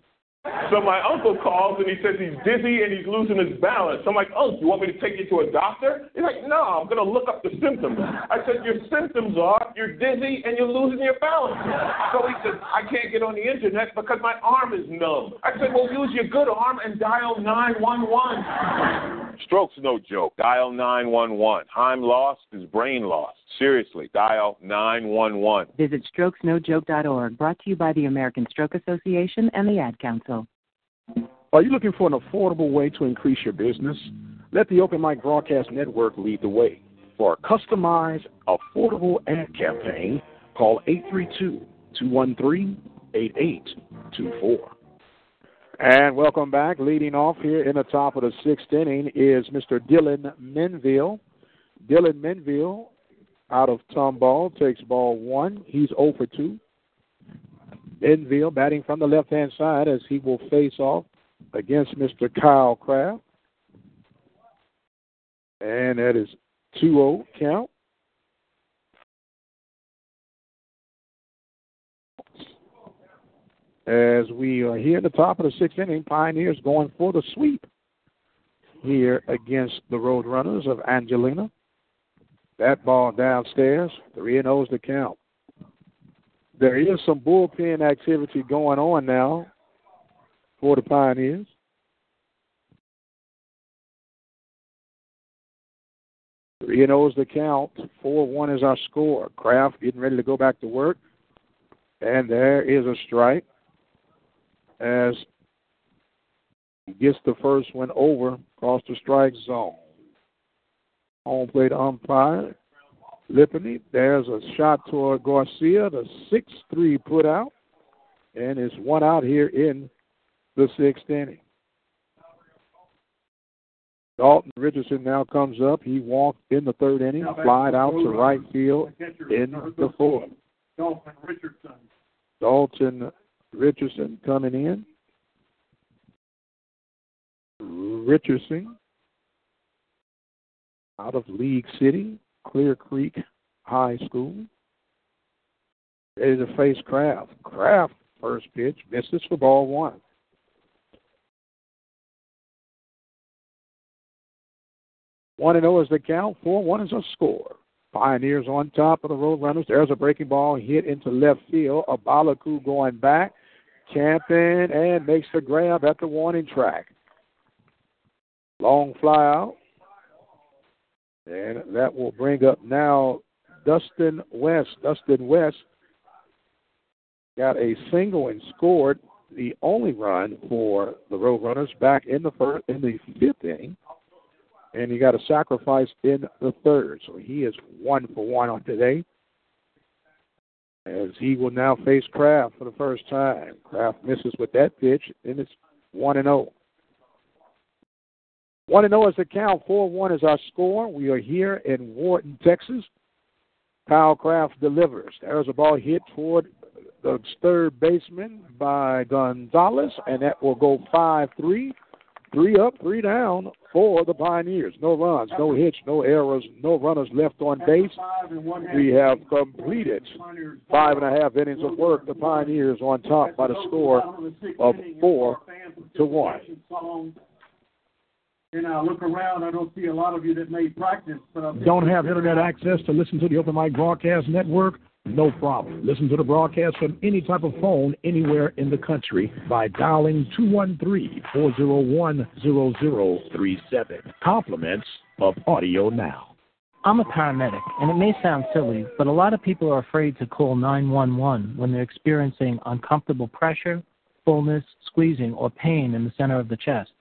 So my uncle calls and he says he's dizzy and he's losing his balance. So I'm like, Uncle, you want me to take you to a doctor? He's like, No, I'm going to look up the symptoms. I said, Your symptoms are you're dizzy and you're losing your balance. So he says, I can't get on the internet because my arm is numb. I said, Well, use your good arm and dial 911. Stroke's no joke. Dial 911. I'm lost is brain lost. Seriously, dial 911. Visit strokesnojoke.org, brought to you by the American Stroke Association and the Ad Council. Are you looking for an affordable way to increase your business? Let the Open Mic Broadcast Network lead the way. For a customized, affordable ad campaign, call 832 213 8824. And welcome back. Leading off here in the top of the sixth inning is Mr. Dylan Menville. Dylan Menville out of Tomball takes ball one. He's 0 for 2. Menville batting from the left hand side as he will face off against Mr. Kyle Kraft. And that is 2 0 count. As we are here at the top of the sixth inning, Pioneers going for the sweep here against the Roadrunners of Angelina. That ball downstairs, 3 and 0's the count. There is some bullpen activity going on now for the Pioneers. Three and O's the count. Four one is our score. Kraft getting ready to go back to work. And there is a strike as he gets the first one over across the strike zone. Home plate umpire Lipany. There's a shot toward Garcia. The 6 3 put out. And it's one out here in the sixth inning. Dalton Richardson now comes up. He walked in the third inning, flied out to right field in the fourth. Dalton Richardson. Dalton Richardson coming in. Richardson out of League City, Clear Creek High School. Ready to face Kraft. Kraft, first pitch, misses for ball one. One and zero is the count. Four one is a score. Pioneers on top of the Roadrunners. There's a breaking ball hit into left field. Abalaku going back, camping, and makes the grab at the warning track. Long fly out. And that will bring up now Dustin West. Dustin West got a single and scored the only run for the Roadrunners back in the first in the fifth inning. And he got a sacrifice in the third. So he is one for one on today. As he will now face Kraft for the first time. Kraft misses with that pitch, and it's one and zero. One and zero is the count. Four one is our score. We are here in Wharton, Texas. Kyle Kraft delivers. There's a ball hit toward the third baseman by Gonzalez, and that will go five three. Three up, three down for the Pioneers. No runs, no hits, no errors, no runners left on base. We have completed five and a half innings of work. The Pioneers on top by the score of four to one. And I look around, I don't see a lot of you that may practice. But I'm Don't have internet access to listen to the Open Mic Broadcast Network? No problem. Listen to the broadcast from any type of phone anywhere in the country by dialing 213-401-0037. Compliments of Audio Now. I'm a paramedic, and it may sound silly, but a lot of people are afraid to call 911 when they're experiencing uncomfortable pressure, fullness, squeezing, or pain in the center of the chest.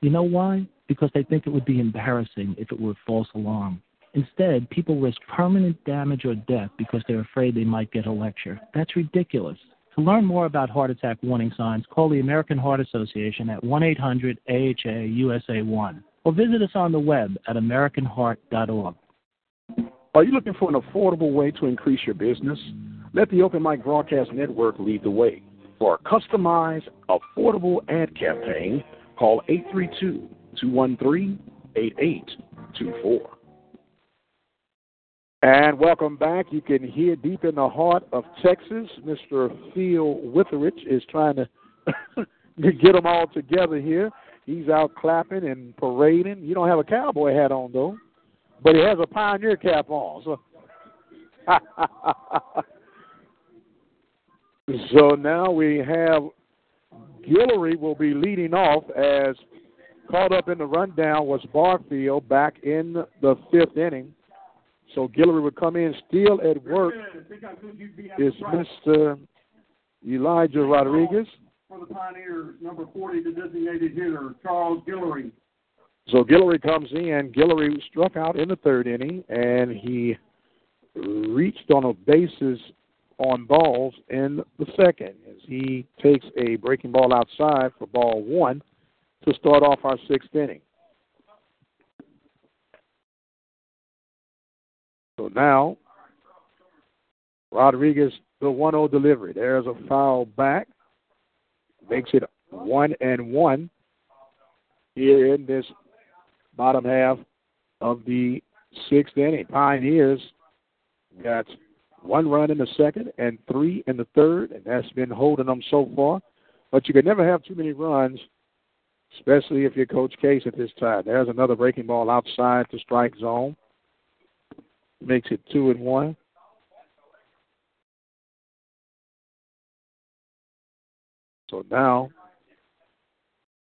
You know why? Because they think it would be embarrassing if it were a false alarm. Instead, people risk permanent damage or death because they're afraid they might get a lecture. That's ridiculous. To learn more about heart attack warning signs, call the American Heart Association at 1 800 AHA USA 1 or visit us on the web at AmericanHeart.org. Are you looking for an affordable way to increase your business? Let the Open Mic Broadcast Network lead the way. For a customized, affordable ad campaign, call 832 213 8824. And welcome back. You can hear deep in the heart of Texas, Mr. Phil Witherich is trying to get them all together here. He's out clapping and parading. You don't have a cowboy hat on, though, but he has a pioneer cap on. So, so now we have Guillory will be leading off as caught up in the rundown was Barfield back in the fifth inning. So Guillory would come in still at work. Is Mr. Elijah Rodriguez. For the Pioneers, number 40, the designated hitter, Charles Guillory. So Guillory comes in. Guillory struck out in the third inning, and he reached on a bases on balls in the second as he takes a breaking ball outside for ball one to start off our sixth inning. So now, Rodriguez, the 1 0 delivery. There's a foul back. Makes it 1 and 1 here in this bottom half of the sixth inning. Pioneers got one run in the second and three in the third, and that's been holding them so far. But you can never have too many runs, especially if you're Coach Case at this time. There's another breaking ball outside the strike zone makes it two and one. So now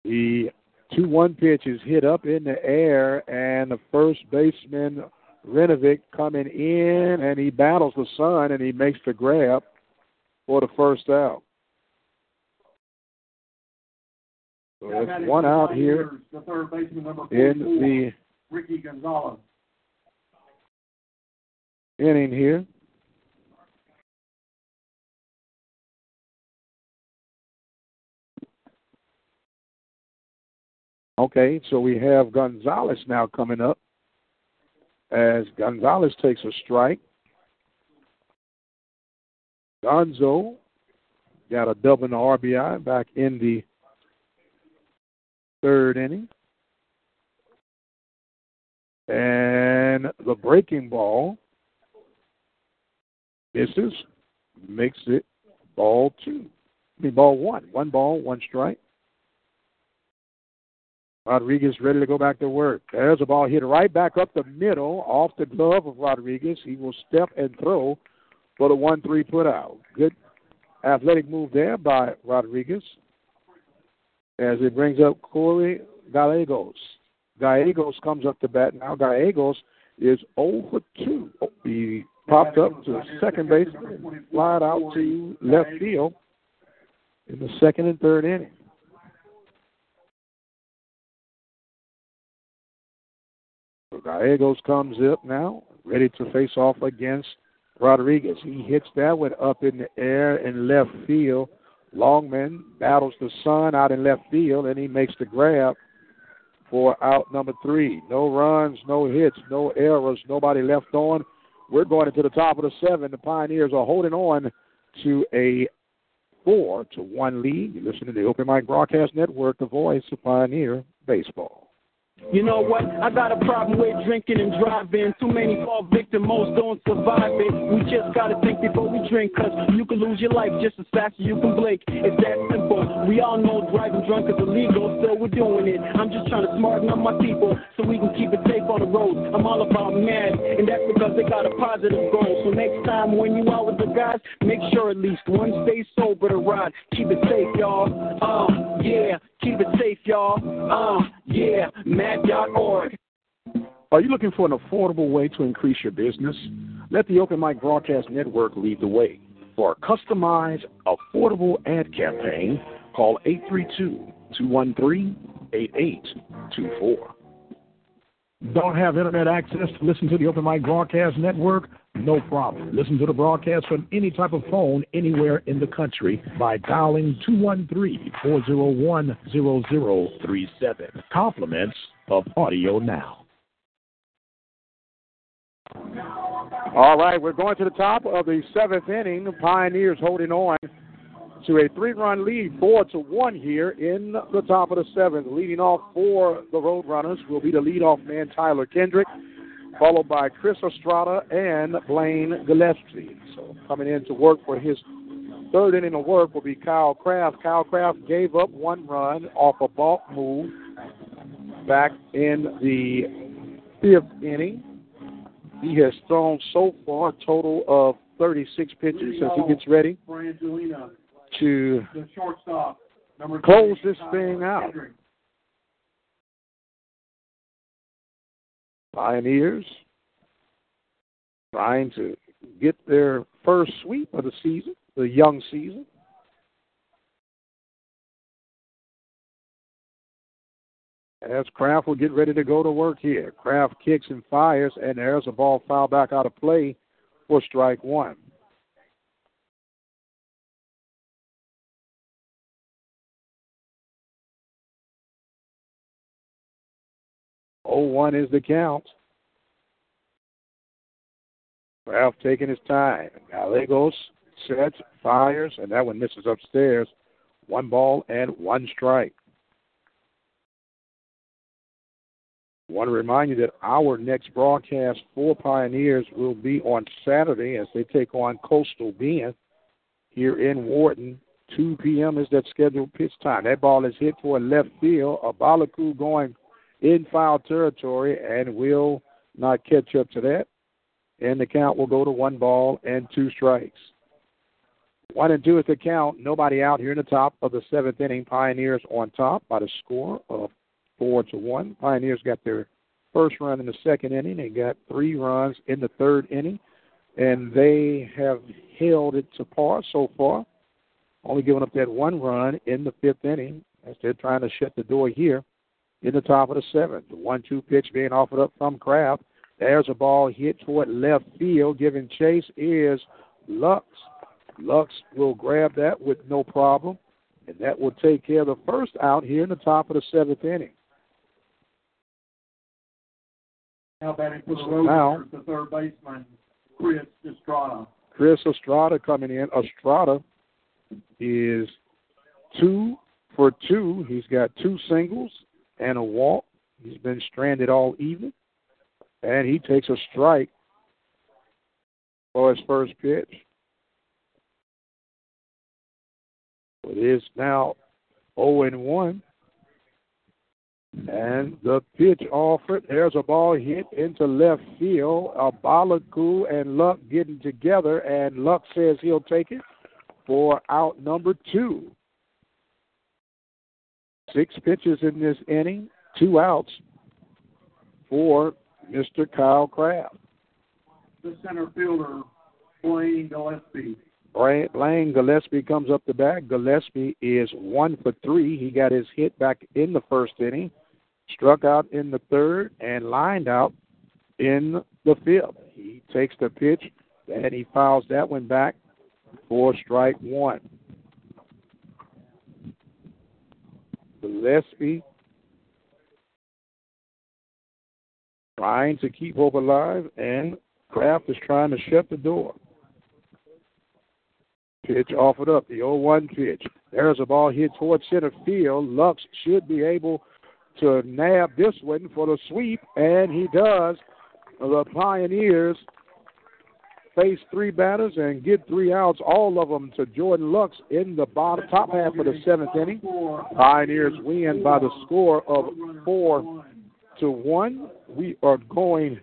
the two one pitch is hit up in the air and the first baseman Renovic coming in and he battles the sun and he makes the grab for the first out. So there's one out here The third baseman, number in 44, the Ricky Gonzalez. inning here. Okay, so we have Gonzalez now coming up as Gonzalez takes a strike. Gonzo got a double in the RBI back in the third inning. And the breaking ball misses, makes it ball two. I mean, ball one. One ball, one strike. Rodriguez ready to go back to work. There's a ball hit right back up the middle off the glove of Rodriguez. He will step and throw for the 1 3 put out. Good athletic move there by Rodriguez as it brings up Corey Gallegos. Gallegos comes up to bat now. Gallegos is 0 for 2. He popped up to second base, flied out to left field in the second and third inning. So Gallegos comes up now, ready to face off against Rodriguez. He hits that one up in the air in left field. Longman battles the sun out in left field, and he makes the grab for out number three. No runs, no hits, no errors, nobody left on. We're going into the top of the seven. The Pioneers are holding on to a four to one lead. You listen to the Open Mic Broadcast Network, the voice of Pioneer Baseball. You know what? I got a problem with drinking and driving. Too many fall victim, most don't survive it. We just gotta think before we drink, cause you can lose your life just as fast as you can blink. It's that simple. We all know driving drunk is illegal, still we're doing it. I'm just trying to smarten up my people so we can keep it safe on the road. I'm all about MADD, and that's because they got a positive goal. So next time when you out with the guys, make sure at least one stays sober to ride. Keep it safe, y'all. Uh, yeah. Keep it safe, y'all. Uh, yeah. madd.org. Are you looking for an affordable way to increase your business? Let the Open Mic Broadcast Network lead the way. For a customized, affordable ad campaign, Call 832 213 8824. Don't have internet access to listen to the Open Mic Broadcast Network? No problem. Listen to the broadcast from any type of phone anywhere in the country by dialing 213-401-0037. Compliments of Audio Now. All right, we're going to the top of the seventh inning. Pioneers holding on to a three-run lead, four to one here in the top of the seventh. Leading off for the Roadrunners will be the leadoff man Tyler Kendrick, followed by Chris Estrada and Blaine Gillespie. So coming in to work for his third inning of work will be Kyle Kraft. Kyle Kraft gave up one run off a balk move back in the fifth inning. He has thrown so far a total of 36 pitches since he gets ready to the shortstop, number close this thing out. Pioneers trying to get their first sweep of the season, the young season. As Kraft will get ready to go to work here. Kraft kicks and fires, and there's a ball foul back out of play for strike one. Oh one is the count. Kraft taking his time. Gallegos sets, fires, and that one misses upstairs. One ball and one strike. want to remind you that our next broadcast for Pioneers will be on Saturday as they take on Coastal Bend here in Wharton. 2 p.m. is that scheduled pitch time. That ball is hit for a left field. Abalaku going in foul territory and will not catch up to that. And the count will go to one ball and two strikes. One and two is the count. Nobody out here in the top of the seventh inning. Pioneers on top by the score of four to one. Pioneers got their first run in the second inning. They got three runs in the third inning, and they have held it to par so far. Only giving up that one run in the fifth inning as they're trying to shut the door here in the top of the seventh. The one-two pitch being offered up from Kraft. There's a ball hit toward left field. Giving chase is Lux. Lux will grab that with no problem, and that will take care of the first out here in the top of the seventh inning. Now batting for the Roadrunners, the third baseman, Chris Estrada. Chris Estrada coming in. Estrada is two for two. He's got two singles and a walk. He's been stranded all evening. And he takes a strike for his first pitch. It is now 0 and 1. And the pitch offered. There's a ball hit into left field. Abalaku and Lux getting together, and Lux says he'll take it for out number two. Six pitches in this inning, two outs for Mr. Kyle Kraft. The center fielder, Blaine Gillespie. Blaine Gillespie comes up the bat. Gillespie is one for three. He got his hit back in the first inning, struck out in the third, and lined out in the fifth. He takes the pitch and he fouls that one back for strike one. Gillespie trying to keep hope alive, and Kraft is trying to shut the door. Pitch offered up, the 0 1 pitch. There's a ball hit towards center field. Lux should be able to nab this one for the sweep, and he does. The Pioneers face three batters and get three outs, all of them to Jordan Lux in the bottom top half of the seventh inning. Pioneers win by the score of four to one. We are going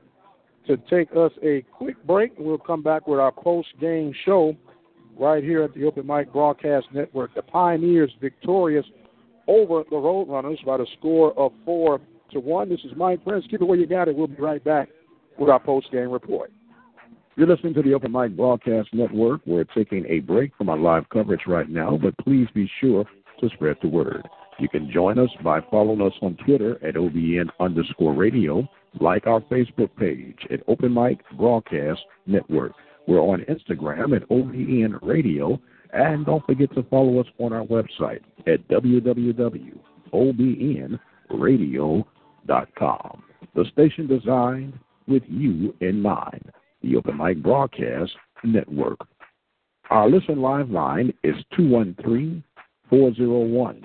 to take us a quick break. We'll come back with our post game show right here at the Open Mic Broadcast Network. The Pioneers victorious over the Roadrunners by the score of four to one. This is Mike Prince. Keep it where you got it. We'll be right back with our post game report. You're listening to the Open Mic Broadcast Network. We're taking a break from our live coverage right now, but please be sure to spread the word. You can join us by following us on Twitter at OBN underscore radio, like our Facebook page at Open Mic Broadcast Network. We're on Instagram at OBN Radio, and don't forget to follow us on our website at www.obnradio.com. The station designed with you in mind, the Open Mic Broadcast Network. Our listen live line is 213 401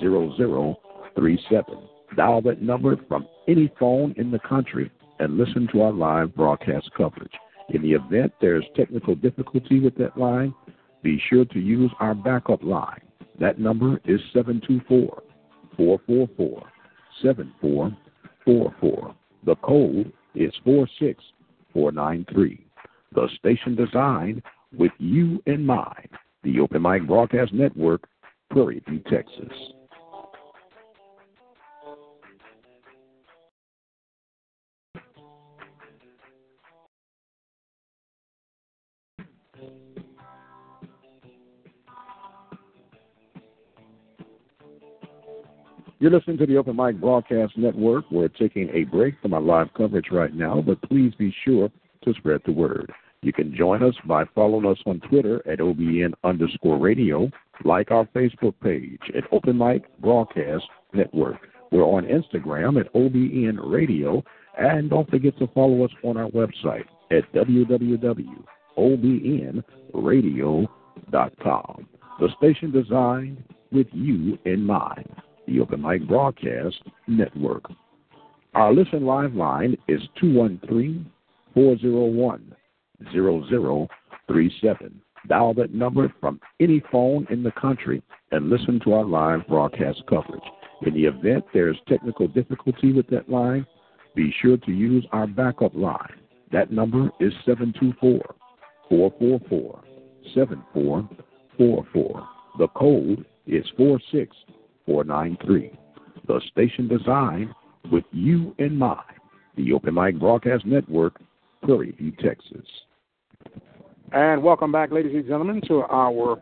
0037. Dial that number from any phone in the country and listen to our live broadcast coverage. In the event there's technical difficulty with that line, be sure to use our backup line. That number is 724 444 7444. The code is 46493. The station designed with you in mind. The Open Mic Broadcast Network, Prairie View, Texas. You're listening to the Open Mic Broadcast Network. We're taking a break from our live coverage right now, but please be sure to spread the word. You can join us by following us on Twitter at OBN underscore radio, like our Facebook page at Open Mic Broadcast Network. We're on Instagram at OBN Radio, and don't forget to follow us on our website at www.obnradio.com. The station designed with you in mind, the Open Mic Broadcast Network. Our listen live line is 213 401 0037. Dial that number from any phone in the country and listen to our live broadcast coverage. In the event there's technical difficulty with that line, be sure to use our backup line. That number is 724 444 7444. The code is 46493. The station designed with you in mind. The Open Mic Broadcast Network, Prairie View, Texas. And welcome back, ladies and gentlemen, to our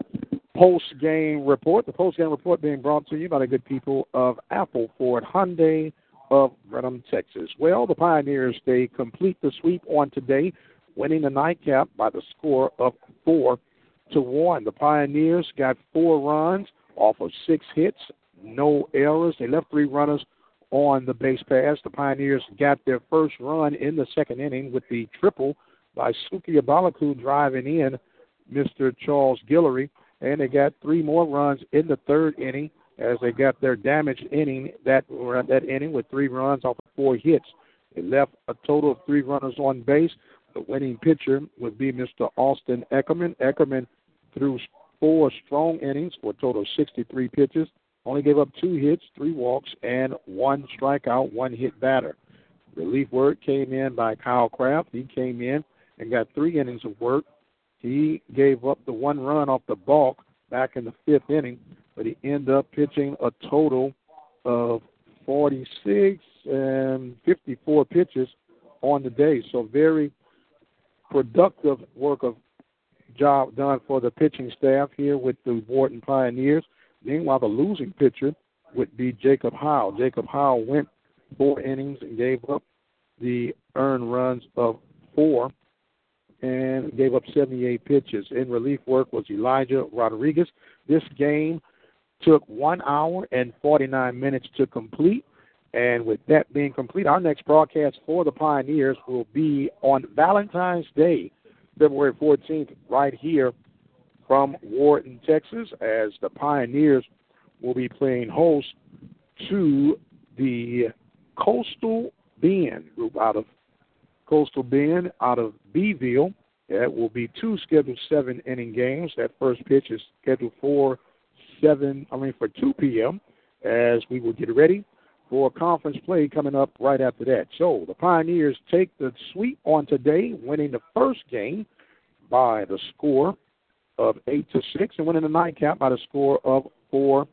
post game report. The post game report being brought to you by the good people of Apple Ford Hyundai of Brenham, Texas. Well, the Pioneers they complete the sweep on today, winning the nightcap by the score of four to one. The Pioneers got four runs off of six hits, no errors. They left three runners on the base pass. The Pioneers got their first run in the second inning with the triple by Suki Abalaku driving in Mr. Charles Guillory, and they got three more runs in the third inning as they got their damaged inning that uh, that inning with three runs off of four hits. It left a total of three runners on base. The winning pitcher would be Mr. Austin Eckerman. Eckerman threw four strong innings for a total of 63 pitches. Only gave up two hits, three walks, and one strikeout, one hit batter. Relief work came in by Kyle Kraft. He came in and got three innings of work. He gave up the one run off the balk back in the fifth inning, but he ended up pitching a total of 46 and 54 pitches on the day. So very productive work of job done for the pitching staff here with the Wharton Pioneers. Meanwhile, the losing pitcher would be Jacob Howe. Jacob Howe went four innings and gave up the earned runs of four and gave up 78 pitches. In relief work was Elijah Rodriguez. This game took one hour and 49 minutes to complete. And with that being complete, our next broadcast for the Pioneers will be on Valentine's Day, February 14th, right here from Wharton, Texas, as the Pioneers will be playing host to the Coastal Bend group out of Coastal Bend out of Beeville. That will be two scheduled seven inning games. That first pitch is scheduled for seven, I mean for two p.m. As we will get ready for a conference play coming up right after that. So the Pioneers take the sweep on today, winning the first game by the score of eight to six, and winning the nightcap by the score of four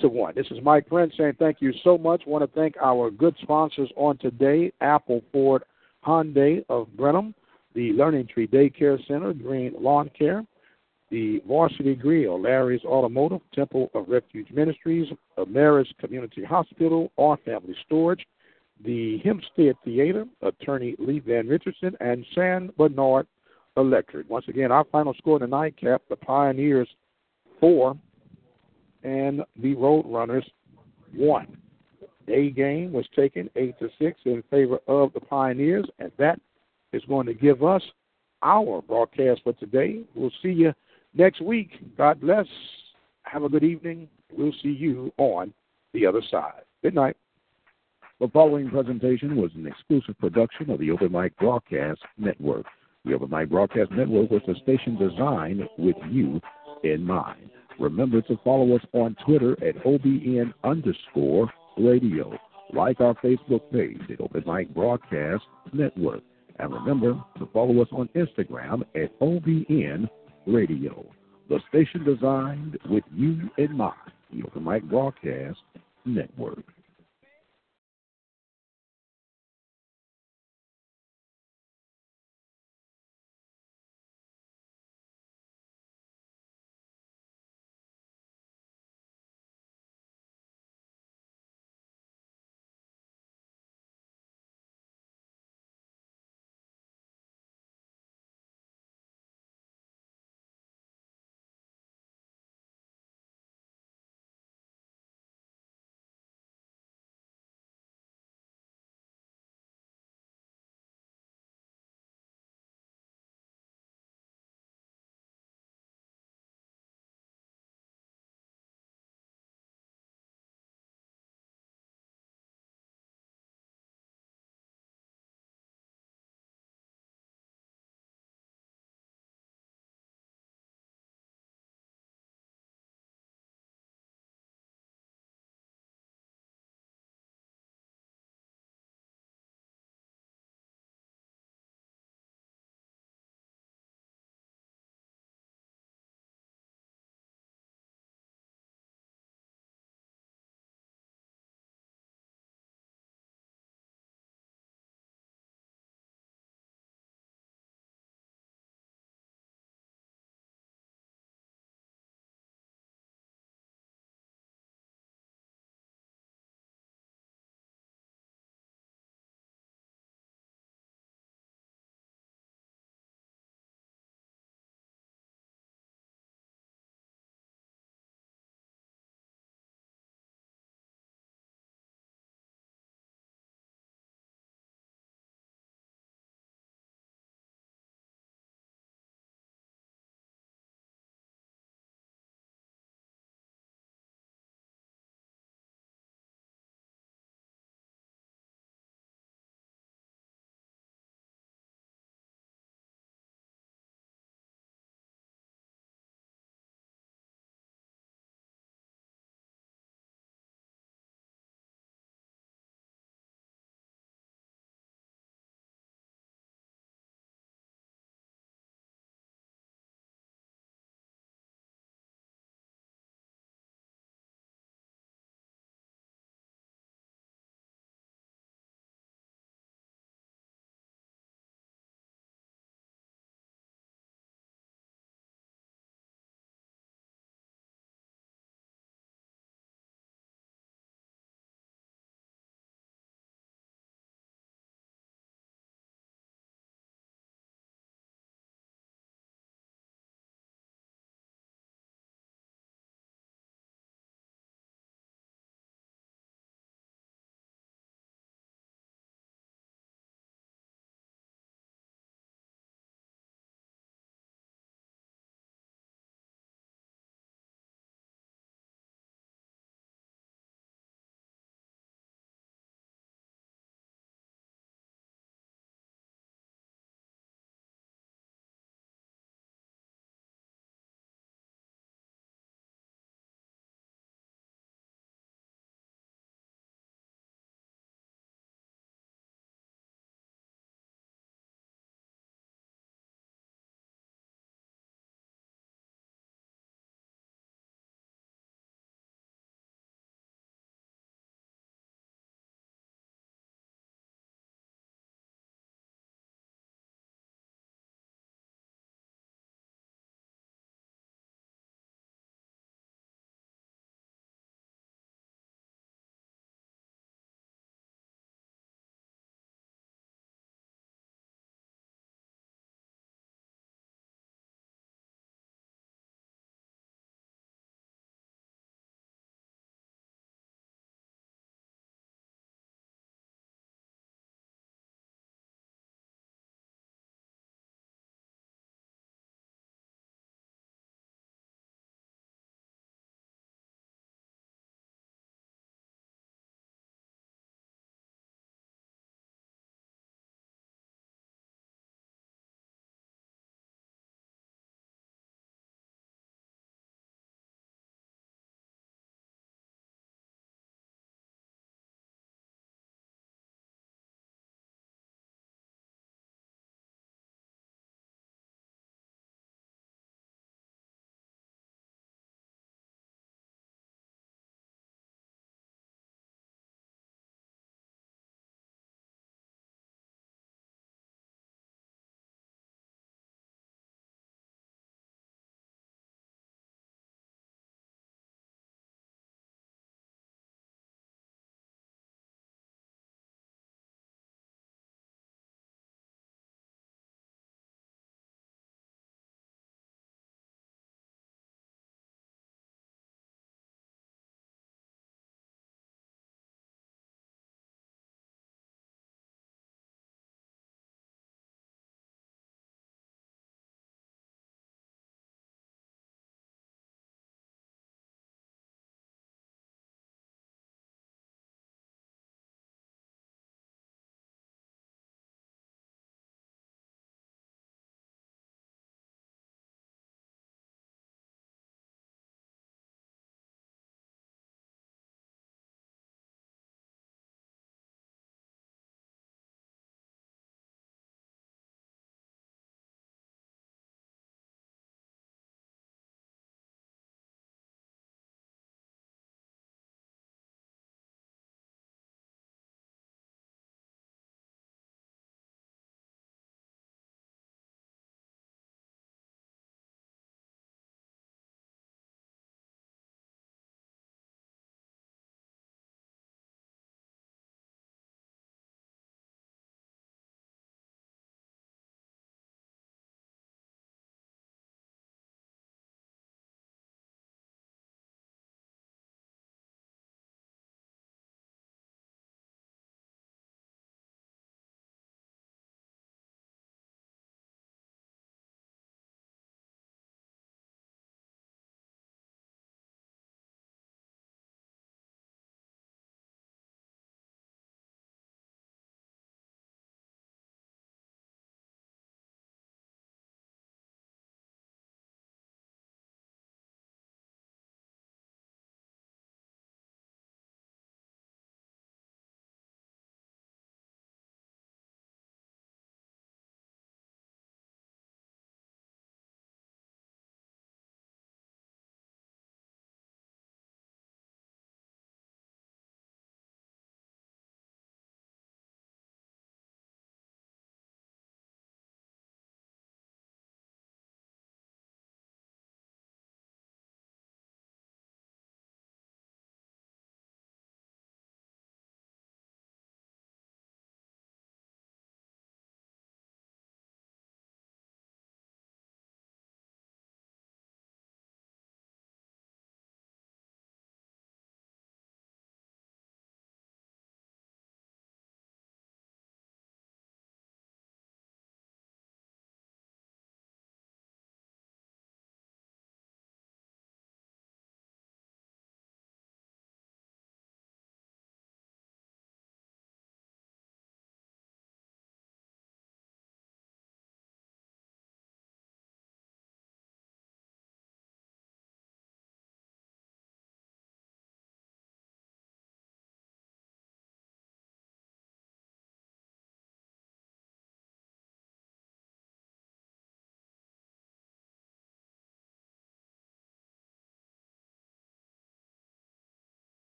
to one. This is Mike Prince saying thank you so much. Want to thank our good sponsors on today: Apple Ford Hyundai of Brenham, the Learning Tree Daycare Center, Green Lawn Care, the Varsity Grill, Larry's Automotive, Temple of Refuge Ministries, Ameris Community Hospital, Our Family Storage, the Hempstead Theater, attorney Lee Van Richardson, and San Bernard Electric. Once again, our final score the nightcap, the Pioneers four and the Roadrunners one. Day game was taken eight to six in favor of the Pioneers, and that is going to give us our broadcast for today. We'll see you next week. God bless. Have a good evening. We'll see you on the other side. Good night. The following presentation was an exclusive production of the Open Mic Broadcast Network. The Open Mic Broadcast Network was a station designed with you in mind. Remember to follow us on Twitter at OBN underscore radio. Like our Facebook page at Open Mic Broadcast Network. And remember to follow us on Instagram at OBN Radio. The station designed with you in mind. The Open Mic Broadcast Network.